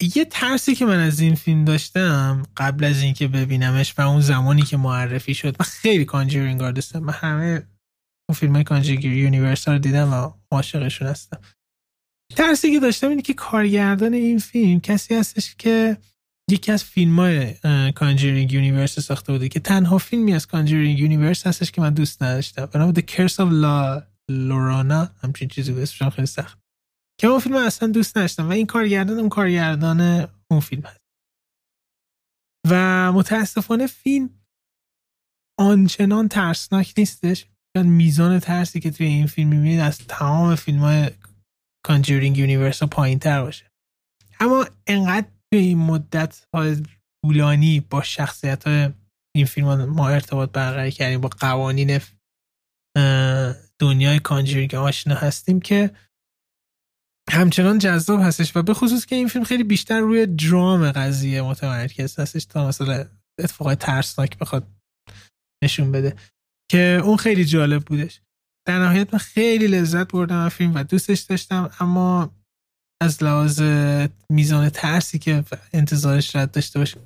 یه ترسی که من از این فیلم داشتم قبل از اینکه ببینمش و اون زمانی که معرفی شد من خیلی Conjuring دوستم من همه اون فیلم های Conjuring Universe رو دیدم و عاشقشون هستم. ترسی که داشتم اینه که کارگردان این فیلم کسی هستش که یکی از فیلم های Conjuring Universe ساخته بوده که تنها فیلمی از Conjuring Universe هستش که من دوست نداشتم. به نام The Curse of La Llorona همچین چیزی به اسمش خیلی سخت. که اون فیلم اصلا دوست نداشتم. و این کارگردان اون کارگردان اون فیلم هست. و متاسفانه فیلم آنچنان ترسناک نیستش. میزان ترسی که توی این فیلم می‌بینید از تمام فیلم های Conjuring Universe پایین تر باشه. اما انقدر توی این مدت های طولانی با شخصیت های این فیلم ما ارتباط برقرار کردیم با قوانین دنیای کانجورینگ آشنا هستیم که همچنان جذاب هستش و به خصوص که این فیلم خیلی بیشتر روی درام قضیه متمرکز هستش. تا مثلا اتفاقای ترسناک بخواد نشون بده. که اون خیلی جالب بودش. در نهایت من خیلی لذت بردم از فیلم و دوستش داشتم اما از لحاظ میزان ترسی که انتظارش رد داشته باشه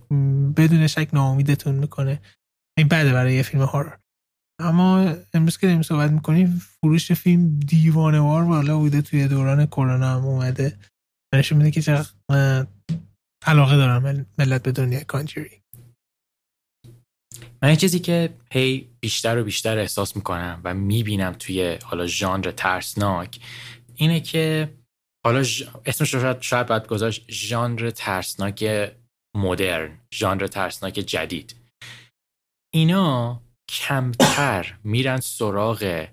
بدون شک ناامیدتون می‌کنه. این بده برای یه فیلم هارر اما امروز که داریم صحبت می‌کنیم فروش فیلم دیوانه وار بالا بوده توی دوران کرونا هم اومده. نشون میده که چقدر علاقه دارم ملت به دنیا کانجری. من چیزی که هی بیشتر و بیشتر احساس می‌کنم و می‌بینم توی حالا ژانر ترسناک اینه که حالا ج... اسمش شاید, شاید باید گذاشت ژانر ترسناک مدرن ژانر ترسناک جدید. اینا کمتر میرن سراغ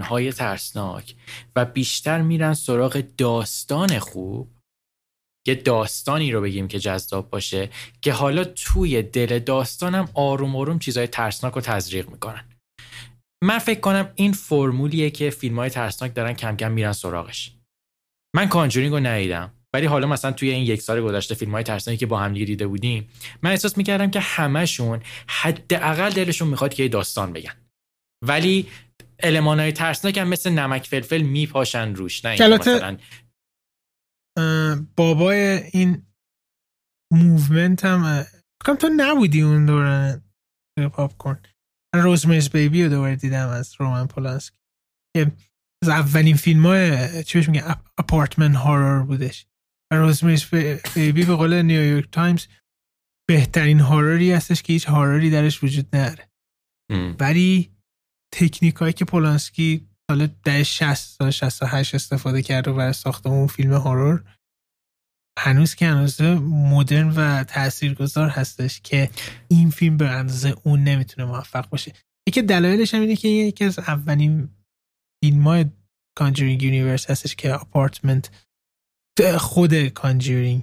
های ترسناک و بیشتر میرن سراغ داستان خوب. یه داستانی رو بگیم که جذاب باشه که حالا توی دل داستانم آروم آروم چیزای ترسناک رو تزریق می‌کنن. من فکر کنم این فرمولیه که فیلم های ترسناک دارن کم کم میرن سراغش. من Conjuring رو ندیدم. ولی حالا مثلا توی این یک سال گذشته فیلم های ترسناکی که با هم دیده بودیم من احساس می‌کردم که همشون حداقل دلشون می‌خواد که یه داستان بگن. ولی المان های ترسناک هم مثل نمک فلفل میپاشن روش نه مثلا بابای این movement هم کم تو نبودی اون دوران پاپکرن Rosemary's Baby رو دوباره دیدم از رومن پولانسکی. که از اولین فیلم های چی بهش میگه apartment horror بودش. Rosemary's Baby به قول نیویورک تایمز بهترین horror ی هستش که هیچ horror ی درش وجود نداره. ولی تکنیک هایی که پولانسکی سال ده 60 سال 68 استفاده کرده برای ساخت اون فیلم horror هنوز که هنوز مدرن و تاثیرگذار هستش که این فیلم به اندازه اون نمی‌تونه موفق باشه. یکی دلایلش هم اینه که یکی از اولین فیلم های Conjuring Universe هستش که apartment خود Conjuring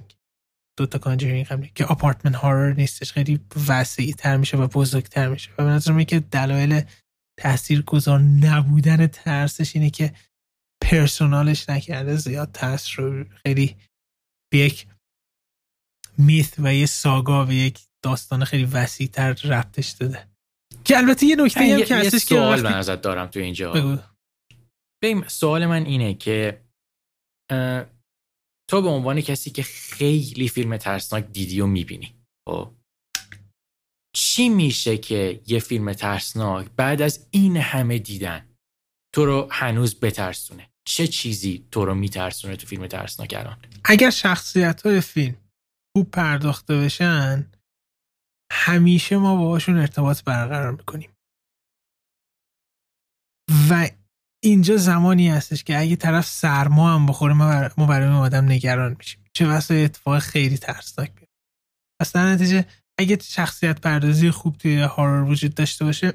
دوتا Conjuring هم که apartment horror نیستش خیلی وسیع تر میشه و بزرگتر میشه. و به نظر که دلایل تأثیر گذار نبودن ترسش اینه که personal ش نکرده زیاد ترس رو خیلی به یک myth و یه saga و یک داستان خیلی وسیع تر ربطش داده. که البته یه نکته هم که هستش که سوال من ازت دارم تو اینجا. بگو. سوال من اینه که تو به عنوان کسی که خیلی فیلم ترسناک دیدی و می‌بینی. خب. چی میشه که یه فیلم ترسناک بعد از این همه دیدن تو رو هنوز بترسونه؟ چه چیزی تو رو میترسونه تو فیلم ترسناک الان؟ اگر شخصیت های فیلم خوب پرداخته بشن همیشه ما باهاشون ارتباط برقرار می‌کنیم. و اینجا زمانی هستش که اگه طرف سرما هم بخوره ما برای آدم نگران میشیم. چه واسه اتفاق خیلی ترسناک بیاد پس نتیجه اگه شخصیت پردازی خوب توی هارر وجود داشته باشه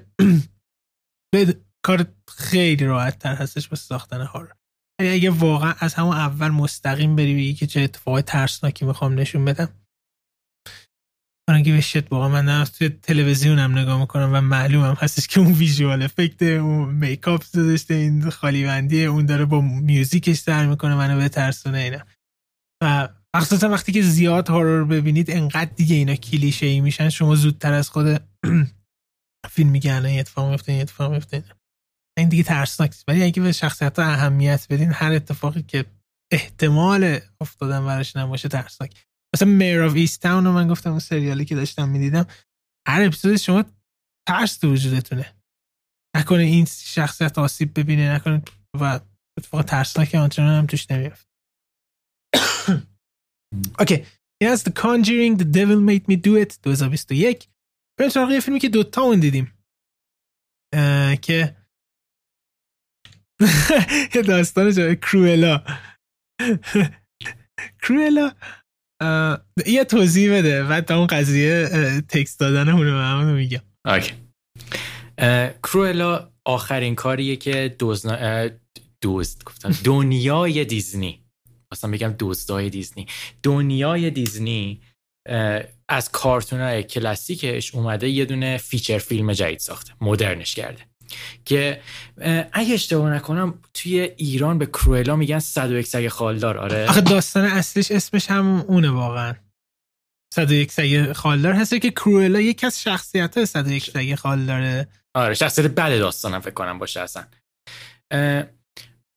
به کار خیلی راحت تر هستش با ساختن هارر یعنی اگه واقعا از همون اول مستقیم بری بگی که چه اتفاق ترسناکی می‌خوام نشون بدم برای اینکه بشت واقعا من نه توی تلویزیونم نگاه می‌کنم و معلومم هستش که اون ویژوال افکت اون میکاپ داشته این خالی بندی اون داره با میوزیکش سر می‌کنه منو بترسونه اینا. و مخصوصا وقتی که زیاد هارور ببینید انقدر دیگه اینا کلیشه ای میشن. شما زودتر از خود فیلم میگن این اتفاق میفته این اتفاق میفته این دیگه ترسناک ولی اگه به شخصیت اهمیت بدین هر اتفاقی که احتمال افتادن براش نباشه ترسناک. مثلا Mare of Easttown رو من گفتم اون سریالی که داشتم می‌دیدم. هر اپیزود شما ترس تو وجودتونه. نکنه این شخصیت آسیب ببینه نکنه و اتفاق ترسناک آنچنان هم توش نمیفته okay. این از The Conjuring The Devil Made Me Do It 2021 بریم سراغ یه فیلمی که دوتا اون دیدیم. که یه داستان جای کرویلا کرویلا یه توضیح بده. بعد تا اون قضیه تکست دادن اونو به همونو میگم. اوکی. کرویلا آخرین کاریه که دوزنا... دوست گفتم. دنیای دیزنی. اصلا بگم دوستای دیزنی. دنیای دیزنی از کارتون های کلاسیکش اومده یه دونه feature film جدید ساخته. مدرنش کرده. که اگه اشتباه نکنم توی ایران به کرویلا میگن 101 سگ خالدار آره. آخه داستان اصلیش اسمش هم اونه واقعا. 101 سگ خالدار هسته که کرویلا یکی از شخصیت های 101 سگ خالداره. آره شخصیت بد داستانم فکر کنم باشه اصلا.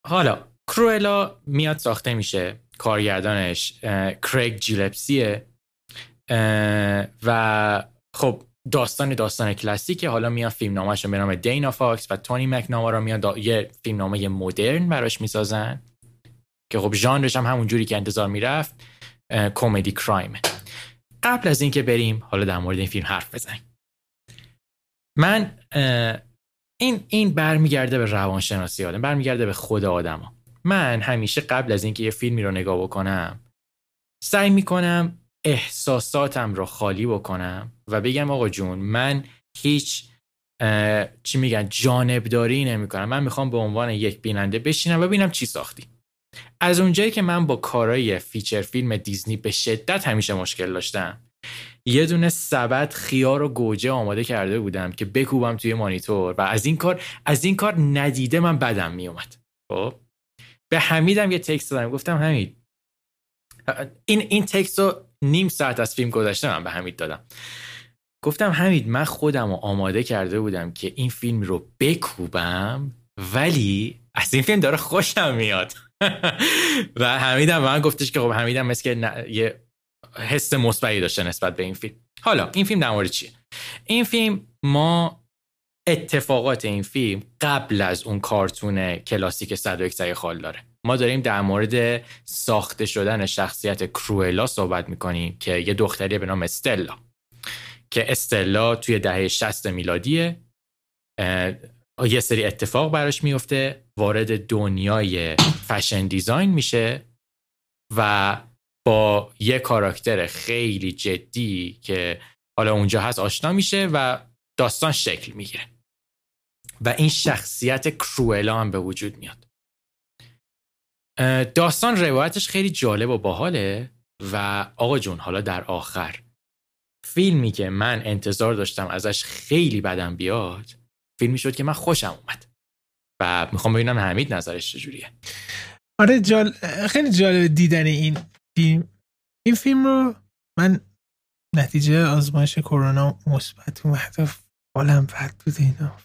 حالا کرویلا میاد ساخته میشه کارگردانش کریگ گیلسپیه. و خب داستان داستان کلاسیکه. حالا میاد فیلم نامه ش به نام دانا فاکس و تونی مکناما رو میاد یه فیلم نامه مدرن براش می‌سازن. که خب ژانرش هم همون جوری که انتظار می‌رفت comedy crime. قبل از اینکه بریم حالا در مورد این فیلم حرف بزنیم. من این این برمیگرده به روانشناسی آدم برمیگرده به خود آدما من همیشه قبل از اینکه یه فیلمی رو نگاه بکنم سعی می‌کنم احساساتم رو خالی بکنم و بگم آقا جون من هیچ چی میگن جانبداری نمی کنم من می‌خوام به عنوان یک بیننده بشینم و ببینم چی ساختی از اونجایی که من با کارای feature film دیزنی به شدت همیشه مشکل داشتم یه دونه سبد خیار و گوجه آماده کرده بودم که بکوبم توی مانیتور و از این کار از این کار ندیده من بدم میومد خب؟ به حمیدم یه تکست دادم گفتم حمید این این تکست رو نیم ساعت از فیلم گذشته من به حمید دادم. گفتم حمید من خودم رو آماده کرده بودم که این فیلم رو بکوبم ولی از این فیلم داره خوشم میاد. و حمیدم من گفتش که خب حمیدم مثل که یه حس مثبتی داشته نسبت به این فیلم. حالا این فیلم در مورد چیه؟ این فیلم ما اتفاقات این فیلم قبل از اون کارتون کلاسیک 101 سگ خال داره. ما داریم در مورد ساخته شدن شخصیت کروئلا صحبت می‌کنیم که یه دختری به نام استلا که استلا توی دهه 60 میلادیه. یه سری اتفاق براش میفته وارد دنیای فشن دیزاین میشه و با یه کاراکتر خیلی جدی که حالا اونجا هست آشنا میشه و داستان شکل می‌گیره. و این شخصیت کروئلا هم به وجود میاد. داستان روایتش خیلی جالب و باحاله و آقا جون حالا در آخر. فیلمی که من انتظار داشتم ازش خیلی بدم بیاد فیلمی شد که من خوشم اومد و می‌خوام ببینم حمید نظرش چجوریه. آره جال... خیلی جالب دیدن این فیلم. این فیلم رو من نتیجه آزمایش کرونا مثبت اومد و حالم بد بود اینا.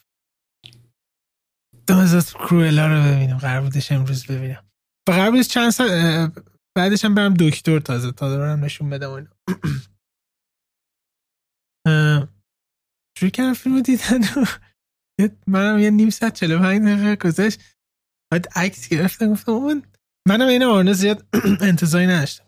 از کرویلا رو ببینم قرار بودش امروز ببینم. و بودش چند سال بعدش هم برم دکتر تازه تا دارم نشون بدم اینا. شروع کردم فیلم دیدن منم یه نیم ساعت پنج دقیقه گذشت. بعد عکس گرفتم گفتم من منم این آرنه زیاد انتظاری نداشتم.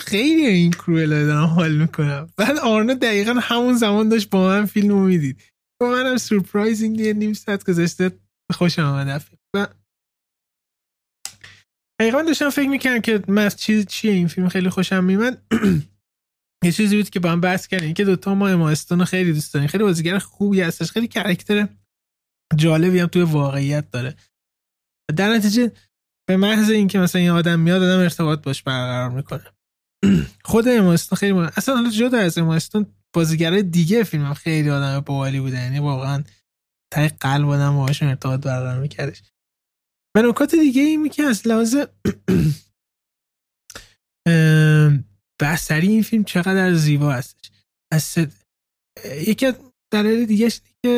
خیلی این کرویلا دارم حال می‌کنم. بعد آرنه دقیقا همون زمان داشت با من فیلم رو می‌دید. با منم سورپرایزینگ یه نیم ساعت گذشته خوشم آمده و دقیقا داشتم فکر می‌کنم که من چیز چیه این فیلم خیلی خوشم میمد یه چیزی بود که با هم بحث کردیم. که دوتا ما اماستون خیلی دوست داریم. خیلی بازیگر خوبی هستش. خیلی کرکتر جالبی هم توی واقعیت داره. در نتیجه به محض اینکه مثلا این آدم میاد آدم ارتباط باش برقرار می‌کنه. خود اماستون خیلی مهم. اصلا حالا جدا از اماستون بازیگرای دیگه فیلم هم خیلی آدم باحالی بوده یعنی واقعا تای قلب آدم باهاشون ارتباط برقرار میکردش. نکات دیگه این که از لحاظ بسری این فیلم چقدر زیبا هستش. از یکی از دلایل دیگه که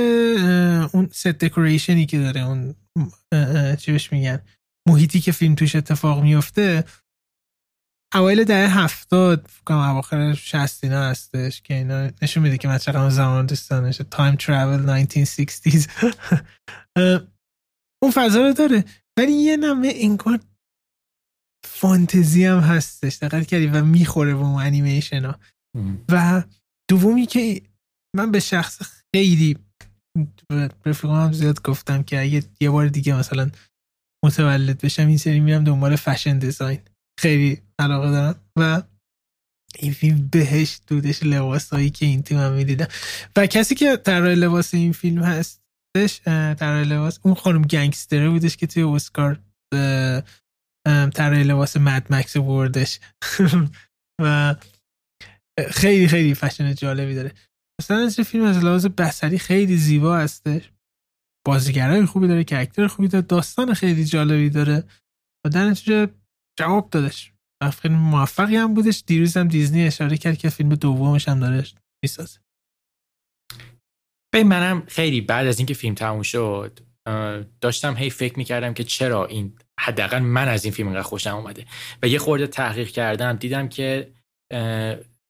اون set decoration ی که داره اون چی بهش میگن محیطی که فیلم توش اتفاق میفته اوایل دهه هفتاد فکرم اواخر شصت اینا هستش که اینا نشون میده که من چقدر زمان دوست time travel 1960s اون فضا رو داره. ولی یه نمه انگار فانتزی هم هستش دقت کردی و می‌خوره به اون انیمیشن ها. و دومی که من به شخص خیلی رفیقام زیاد گفتم که اگه یه بار دیگه مثلا متولد بشم این سری میرم دنبال فشن دیزاین خیلی علاقه دارم. و این فیلم بهش دودش لباس هایی که این تیم هم می‌دیدم. و کسی که طراح لباس این فیلم هستش طراح لباس. اون خانم گنگستره بودش که توی اسکار طراح لباس مد مکس بردش. و خیلی خیلی فشن جالبی داره. مثلا این فیلم از لحاظ بسری خیلی زیبا هستش. بازیگرای خوبی داره کرکتر خوبی داره داستان خیلی جالبی داره. و در نتیجه جواب دادش. فیلم موفقی هم بودش. دیروز هم دیزنی اشاره کرد که فیلم دومش هم داره می‌سازه. به منم خیلی بعد از اینکه فیلم تموم شد داشتم هی فکر می‌کردم که چرا این حداقل من از این فیلم اینقدر خوشم اومده. و یه خورده تحقیق کردم دیدم که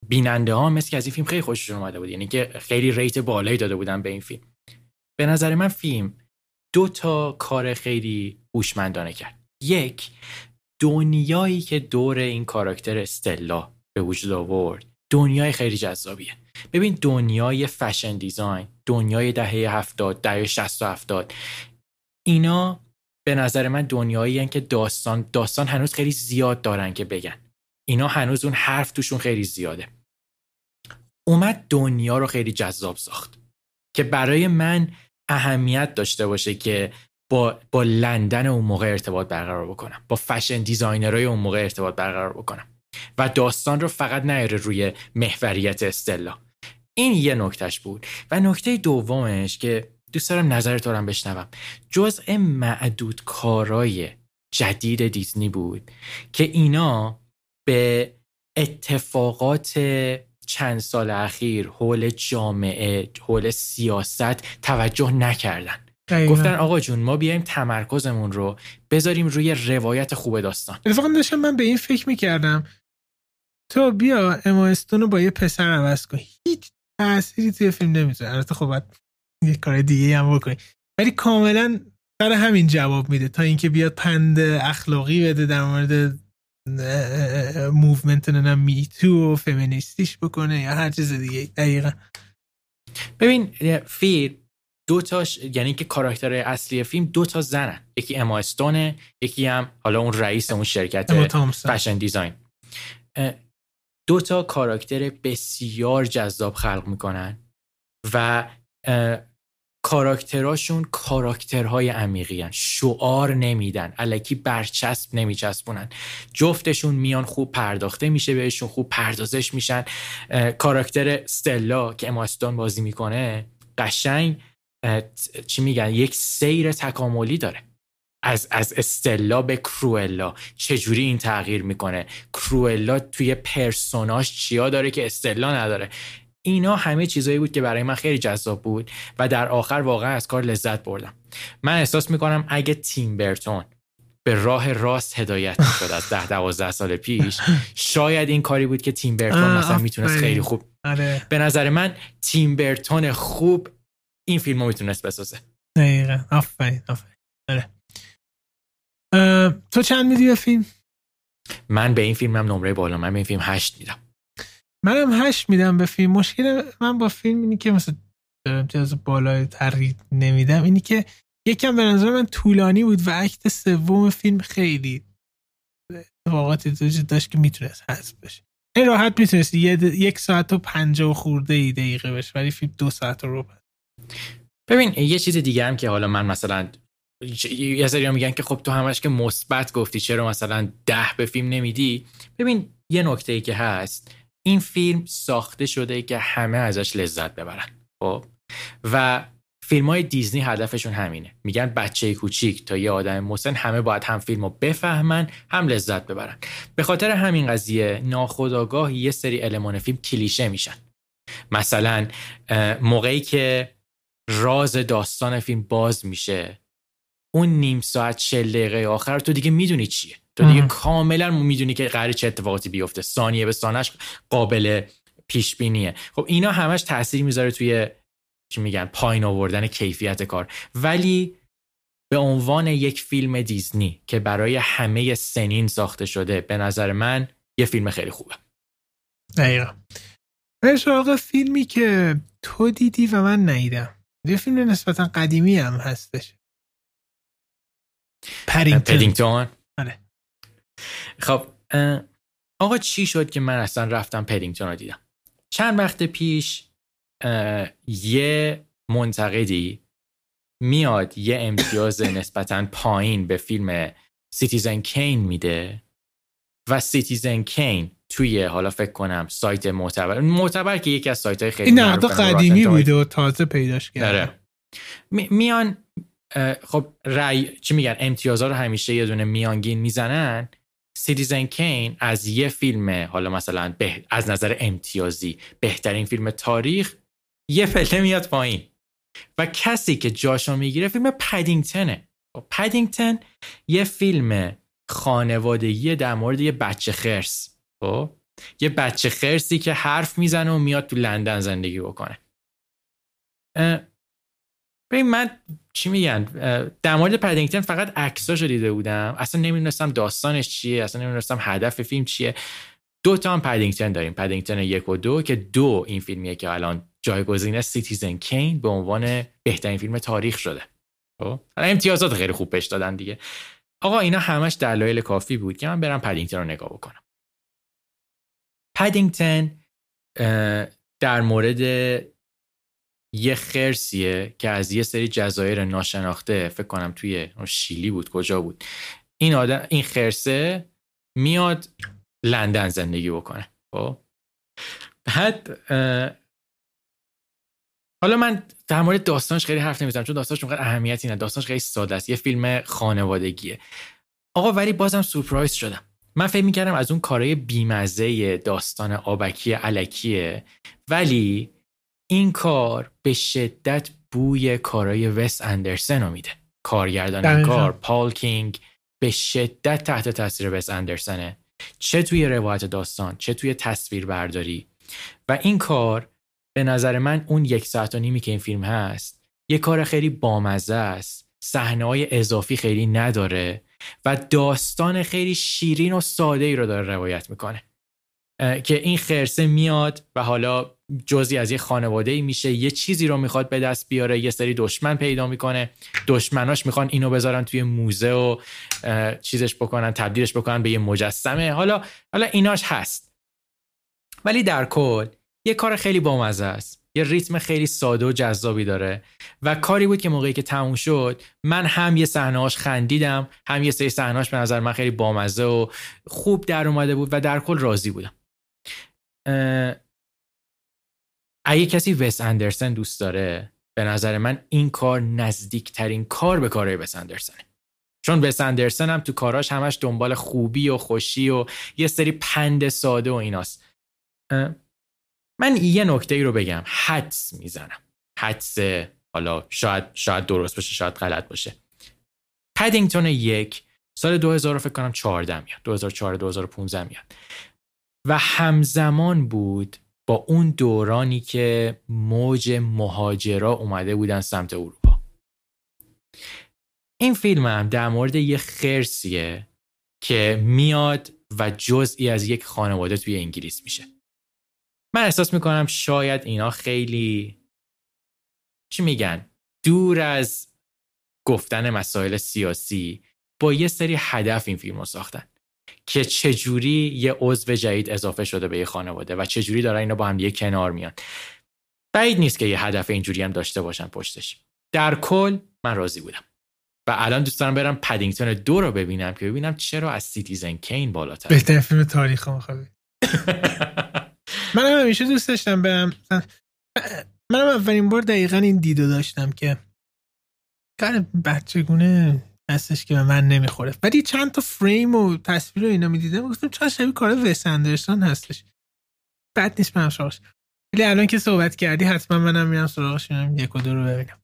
بیننده ها مثل که از این فیلم خیلی خوششون اومده بود. یعنی که خیلی ریت بالایی داده بودن به این فیلم. به نظر من فیلم دو تا کار خیلی هوشمندانه کرد. یک دنیایی که دور این کاراکتر استلا به وجود آورد. دنیای خیلی جذابیه. ببین دنیای فشن دیزاین دنیای دهه هفتاد دهه شست و هفتاد اینا به نظر من دنیایی که داستان داستان هنوز خیلی زیاد دارن که بگن. اینا هنوز اون حرف توشون خیلی زیاده. اومد دنیا رو خیلی جذاب ساخت که برای من اهمیت داشته باشه که با, با لندن اون موقع ارتباط برقرار بکنم با فشن دیزاینرهای اون موقع ارتباط برقرار بکنم. و داستان رو فقط نیاره روی محوریت استلا. این یه نکتهش بود. و نکته دومش که دوست دارم نظر تو هم بشنوم. جزء معدود کارای جدید دیزنی بود که اینا به اتفاقات چند سال اخیر حول جامعه حول سیاست توجه نکردن. گفتن آقا جون ما بیایم تمرکزمون رو بذاریم روی روایت خوب داستان. اتفاقا داشتم من به این فکر می‌کردم. تو بیا امایستون رو با یه پسر عوض کن. هیچ تأثیری توی فیلم نمی‌ذاره. البته خب باید یه کار دیگه هم بکنی. ولی کاملا برای همین جواب میده. تا اینکه بیاد پند اخلاقی بده در مورد movement نه Me Too و فمینیستیش بکنه یا هر چیز دیگه. دقیقا. ببین فیلم دو تاش یعنی که کاراکتر اصلی فیلم دو تا زنن. یکی اما استونه یکی هم حالا اون رئیس اون شرکت fashion design. دو تا کاراکتر بسیار جذاب خلق می‌کنن و کاراکتراشون کاراکترهای عمیقی هن. شعار نمیدن. علکی برچسب نمیچسبونن. جفتشون میان خوب پرداخته میشه بهشون خوب پردازش میشن. کاراکتر ستلا که اماستون بازی می‌کنه قشنگ چی میگن؟ یک سیر تکاملی داره. از از استلا به کروئلا. چجوری این تغییر می‌کنه؟ کروئلا توی پرسوناش چیا داره که استلا نداره؟ اینا همه چیزایی بود که برای من خیلی جذاب بود و در آخر واقعا از کار لذت بردم. من احساس می‌کنم اگه تیم برتون به راه راست هدایت شد از ده دوازده سال پیش شاید این کاری بود که تیم برتون مثلا می‌تونست خیلی خوب. آره. به نظر من تیم برتون خوب این فیلم رو می‌تونست بسازه. دقیقا. آفرین آفرین. آره. تو چند میدی به فیلم؟ من به این فیلمم نمره بالا من به این فیلم هشت میدم. منم هشت میدم به فیلم. مشکل من با فیلم اینی که مثلا امتیاز بالای تری نمیدم. اینی که یکم به نظر من طولانی بود و عکت سوم فیلم خیلی اتفاقاتی وجود داشت که می‌تونست حذف بشه. این راحت می‌تونست یک ساعت و پنجاه و خورده ای دقیقه بشه ولی فیلم دو ساعت رو ببین یه چیز دیگه هم که حالا من مثلا یه سری میگن که خب تو همش که مثبت گفتی چرا مثلا ده به فیلم نمیدی؟ ببین یه نکته ای که هست این فیلم ساخته شده که همه ازش لذت ببرن خب؟ و فیلم های دیزنی هدفشون همینه. میگن بچه کوچیک تا یه آدم مسن همه باید هم فیلم رو بفهمن هم لذت ببرن. به خاطر همین قضیه ناخداگاه یه سری المان فیلم کلیشه میشن. مثلا موقعی که راز داستان فیلم باز میشه. اون نیم ساعت چل دقیقه آخر تو دیگه می‌دونی چیه. تو دیگه کاملا می‌دونی که قرار چه اتفاقاتی بیفته. ثانیه به ثانیش قابل پیش بینیه خب اینا همش تاثیر می‌ذاره توی چی میگن پایین آوردن کیفیت کار. ولی به عنوان یک فیلم دیزنی که برای همه سنین ساخته شده به نظر من یه فیلم خیلی خوبه. دقیقا. سراغ فیلمی که تو دیدی و من نیدم یه فیلم نسبتا قدیمی هم هستش. پرینگتون آره. خب آقا چی شد که من اصلا رفتم پدینگتون رو دیدم؟ چند وقت پیش یه منتقدی میاد یه امتیاز نسبتا پایین به فیلم Citizen Kane میده و Citizen Kane توی حالا فکر کنم سایت معتبر. معتبر که یکی از سایت های خیلی این نقد قدیمی بوده و تازه پیداش کرده آره. میان خب رای چی میگن؟ امتیازها رو همیشه یه دونه میانگین می‌زنن. Citizen Kane از یه فیلم حالا مثلا به... از نظر امتیازی بهترین فیلم تاریخ یه پله میاد پایین. و کسی که جاشو می‌گیره فیلم پدینگتنه. خب، پدینگتن یه فیلم خانوادگی در مورد یه بچه خرس. خب. یه بچه خرسی که حرف می‌زنه و میاد تو لندن زندگی بکنه. ببین من چی میگن؟ در مورد پدینگتن فقط عکساشو دیده بودم. اصلا نمی‌دونستم داستانش چیه اصلا نمی‌دونستم هدف فیلم چیه. دو تا هم پدینگتن داریم. پدینگتن یک و دو که دو این فیلمیه که الان جایگزین Citizen Kane به عنوان بهترین فیلم تاریخ شده. خب؟ امتیازات خیلی خوب پیش دادن دیگه. آقا اینا همش دلایل کافی بود که من برم پدینگتن رو نگاه بکنم. پدینگتن در مورد یه خرسیه که از یه سری جزایر ناشناخته فکر کنم توی شیلی بود کجا بود. این آدم این خرسه میاد لندن زندگی بکنه. خب؟ بعد حالا من در مورد داستانش خیلی حرف نمی‌زنم چون داستانش اونقدر اهمیتی نداره. داستانش خیلی ساده است. یه فیلم خانوادگیه. آقا ولی بازم سورپرایز شدم. من فکر می‌کردم از اون کارهای بیمزه داستان آبکی علکیه ولی این کار به شدت بوی کارهای وس اندرسن رو میده. کارگردان کار پال کینگ به شدت تحت تاثیر وس اندرسنه. چه توی روایت داستان چه توی تصویر برداری و این کار به نظر من اون یک ساعت و نیمی که این فیلم هست یه کار خیلی بامزه است. صحنه های اضافی خیلی نداره. و داستان خیلی شیرین و ساده ای رو داره روایت می‌کنه. که این خرسه میاد و حالا جزی از یه خانواده ای میشه یه چیزی رو می‌خواد به دست بیاره یه سری دشمن پیدا می‌کنه. دشمناش می‌خوان اینو بذارن توی موزه و چیزش بکنن تبدیلش بکنن به یه مجسمه. حالا حالا ایناش هست. ولی در کل یه کار خیلی بامزه است. یه ریتم خیلی ساده و جذابی داره. و کاری بود که موقعی که تموم شد من هم یه صحنه‌اش خندیدم هم یه سری صحنه‌اش به نظر من خیلی بامزه و خوب در اومده بود و در کل راضی بودم. اگه کسی وس اندرسن دوست داره به نظر من این کار نزدیکترین کار به کارهای وس اندرسنه. چون وس اندرسن هم تو کاراش همش دنبال خوبی و خوشی و یه سری پند ساده و ایناست. من یه نکته ای رو بگم. حدس می‌زنم. حدس حالا شاید شاید درست باشه شاید غلط باشه. پدینگتون یک سال 2000 فکر کنم 14 میاد. 2004 2015 میاد. و همزمان بود با اون دورانی که موج مهاجرا اومده بودن سمت اروپا. این فیلم هم در مورد یه خرسیه که میاد و جزئی از یک خانواده توی انگلیس میشه. من احساس می‌کنم شاید اینا خیلی چی میگن؟ دور از گفتن مسائل سیاسی با یه سری هدف این فیلم رو ساختن که چجوری یه عضو جدید اضافه شده به یه خانواده و چجوری دارن اینا با هم یه کنار میان. بعید نیست که یه هدف اینجوری هم داشته باشن پشتش. در کل من راضی بودم. و الان دوست دارم برم پدینگتون دو رو ببینم که ببینم چرا از Citizen Kane بالاتر. بهترین فیلم تاریخ من همیشه دوست داشتم برم. منم اولین بار دقیقا این دیدو داشتم که کار بچگونه هستش که به من نمی‌خوره. ولی چند تا فریم و تصویر رو اینا می‌دیدم گفتم چرا شبیه کار وس اندرسون هستش. بد نیست من سراغش. ولی الان که صحبت کردی حتما منم میرم سراغش یک و دو رو ببینم.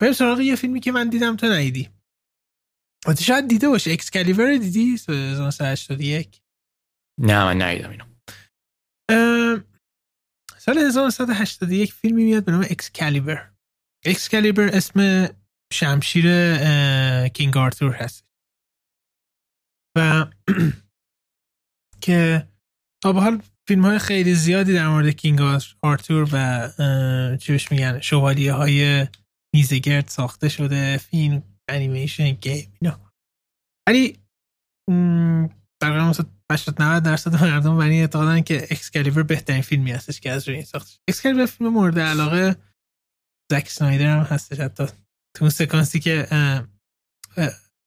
بریم سراغ یه فیلمی که من دیدم تو ندیدی شاید دیده باشه اکسکالیبر دیدی؟ 1981 نه من ندیدم اینو. سال 1981 فیلمی میاد به نام اکسکالیبر. اکسکالیبر اسم شمشیر کینگ آرتور هست. و که تا به حال فیلم های خیلی زیادی در مورد King Arthur و چی میگن شوالیه های میزگرد ساخته شده فیلم انیمیشن game اینا. ولی تقریبا 80 90 درصد مردم بر این اعتقادن که اکسکالیبر بهترین فیلمی هستش که از روی این ساخته اکسکالیبر فیلم مورد علاقه زک سنایدر هم هستش حتی. تو اون سکانسی که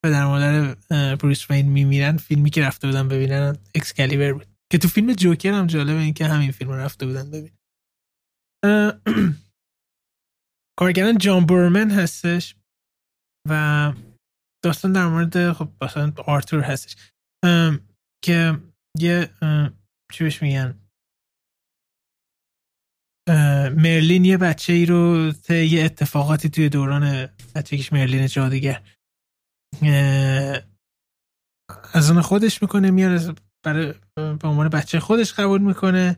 پدر مادر بروس وین میمیرن فیلمی که رفته بودن ببینن اکسکالیبر بود. که تو فیلم جوکر هم جالبه این که همین فیلم رفته بودن ببین. کارگران جان بورمن هستش و داستان در مورد خب مثلا آرتور هستش. که یه چی بهش میگن؟ مرلین یه بچه ای رو یه اتفاقاتی توی دوران بچگیش مرلین جادیگر از اون خودش می‌کنه میاره برای به عنوان بچه خودش قبول می‌کنه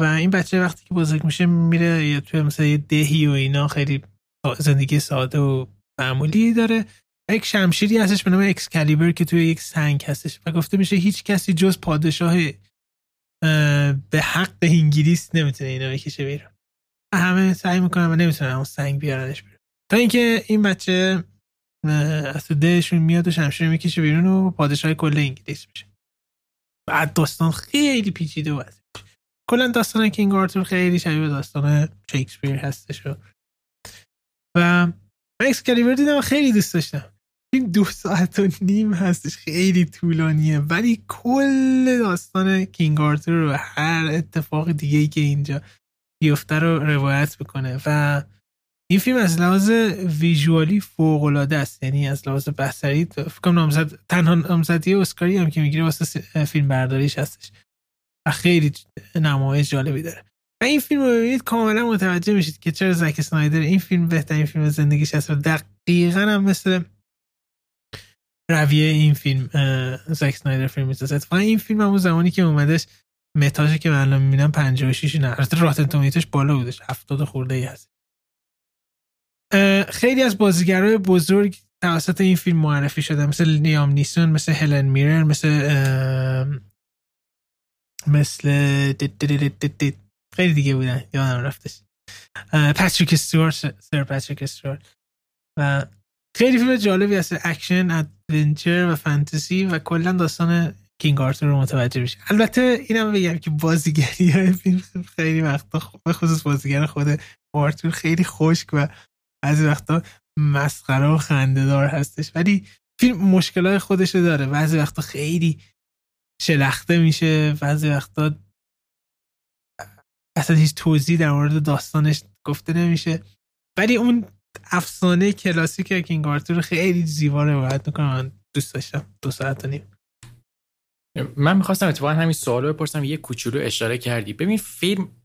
و این بچه وقتی که بزرگ میشه میره توی مثلا یه دهی و اینا خیلی زندگی ساده و معمولی داره. یک شمشیری هستش به نام اکسکالیبر که توی یک سنگ هستش و گفته میشه هیچ کسی جز پادشاه به حق انگلیس نمی‌تونه اینو بکشه بیرون. همه سعی می‌کنن و نمی‌تونن اون سنگ بیارنش بیرون. تا اینکه این بچه از تو دهشون میاد و شمشیر می‌کشه بیرون و پادشاه کل انگلیس میشه. بعد داستان خیلی پیچیده و کلا داستان کینگ آرتور خیلی شبیه به داستان شکسپیر هستش. و و مکس کلیور دیدم خیلی دوست داشتم. این دو ساعت و نیم هستش خیلی طولانیه ولی کل داستان کینگ آرتور رو هر اتفاق دیگه ای که اینجا بیفته رو روایت می‌کنه و این فیلم از لحاظ ویژوالی فوق العاده است یعنی از لحاظ بصری فکر نامزد تنها نامزدی اسکاری هم که می‌گیره واسه فیلم برداریش هستش و خیلی نمایش جالبی داره. و این فیلم رو ببینید کاملا متوجه میشید که چرا زک اسنایدر این فیلم بهترین فیلم زندگیش هست و دقیقا هم مثل رویه این فیلم زک اسنایدر فیلم می‌سازد و این فیلم همون زمانی که اومدش متاژی که من الان می‌بینم 56 نه البته Rotten Tomatoes ش بالا بودش 70 خورده ای هست خیلی از بازیگرای بزرگ توسط این فیلم معرفی شده مثل لیام نیسون مثل هلن میرر مثل مثل خیلی دیگه بودن یادم رفتش. پاتریک استوارت سر پاتریک استوارت و خیلی فیلم جالبی هست اکشن adventure و فانتزی و کلا داستان King Arthur رو متوجه میشه البته اینم بگم که بازیگری های فیلم خیلی وقتا به خصوص بازیگر خود آرتور خیلی خشک و بعضی وقتا مسخره و خندهدار هستش. ولی فیلم مشکلات خودش رو داره. بعضی وقتا خیلی شلخته میشه. بعضی وقتا اصلا هیچ توضیح در مورد داستانش گفته نمیشه. ولی اون افسانه کلاسیک King Arthur خیلی زیبا روایت می‌کنه. من دوست داشتم دو ساعت و نیم. من می‌خواستم اتفاقا همین سوال رو بپرسم. یه کوچولو اشاره کردی. ببین فیلم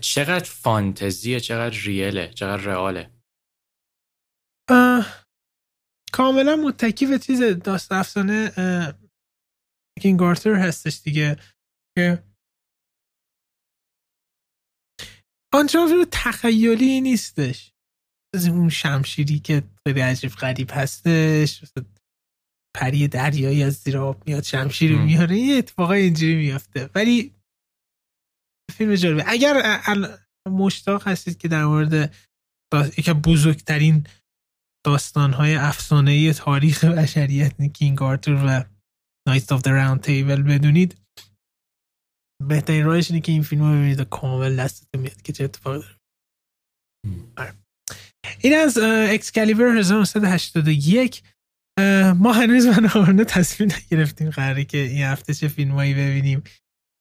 چقدر فانتزیه چقدر ریله چقدر رئاله. کاملا متکی به چیز داست افسانه کینگ آرتور هستش دیگه. که آنچنان تخیلی نیستش. از اون شمشیری که خیلی عجیب غریب هستش. پری دریایی از زیر آب میاد شمشیر میاره یه اتفاقای اینجوری میافته. ولی فیلم جالبه. اگر مشتاق هستید که در مورد یکی بزرگترین داستانهای افسانه تاریخ بشریت King Arthur و Knight of the Round Table بدونید بهترین راهش اینه که این فیلم رو ببینید و کامل دستتون میاد که چه اتفاقی داره. این از اکسکالیبر 1981 ما هنوز برنامه تصمیم نگرفتیم. قراره که این هفته چه فیلمایی ببینیم.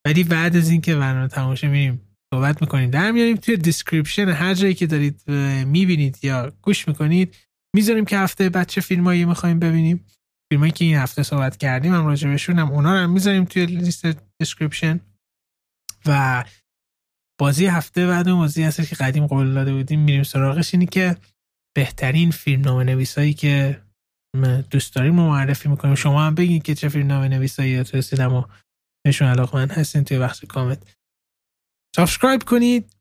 ولی بعد از اینکه برنامه تماشا میریم صحبت می‌کنیم. در میاریم توی description هر جایی که دارید می‌بینید یا گوش می‌کنید می‌ذاریم که هفته بعد چه فیلمایی می‌خوایم ببینیم. فیلمایی که این هفته صحبت کردیم هم راجبشون هم اونا رو هم می‌ذاریم توی لیست description و بازی هفته بعد اون بازی هست که قدیم قول داده بودیم میریم سراغش. اینی که بهترین فیلم نامه نویسایی که دوست داریم رو معرفی می‌کنیم. شما هم بگید که چه فیلم نامه نویسایی توی سینما بهشون علاقه‌مند هستین توی بخش comment. subscribe کنید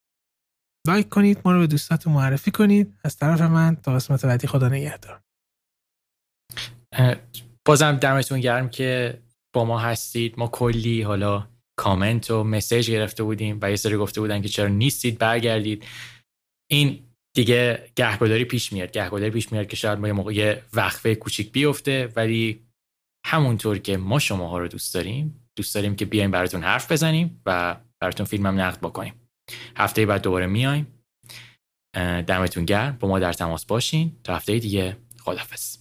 like کنید ما رو به دوستاتون معرفی کنید. از طرف من تا قسمت بعدی خدا نگهدار. بازم دمتون گرم که با ما هستید. ما کلی حالا کامنت و مسیج گرفته بودیم و یه سری گفته بودن که چرا نیستید برگردید. این دیگه گهگداری پیش میاد. گهگداری پیش میاد که شاید ما یه موقع وقفه کوچیک بیفته ولی همونطور که ما شماها رو دوست داریم دوست داریم که بیایم براتون حرف بزنیم و براتون فیلم هم نقد بکنیم. هفته بعد دوباره میایم. دمتون گرم. با ما در تماس باشین. تا هفته دیگه خدافظ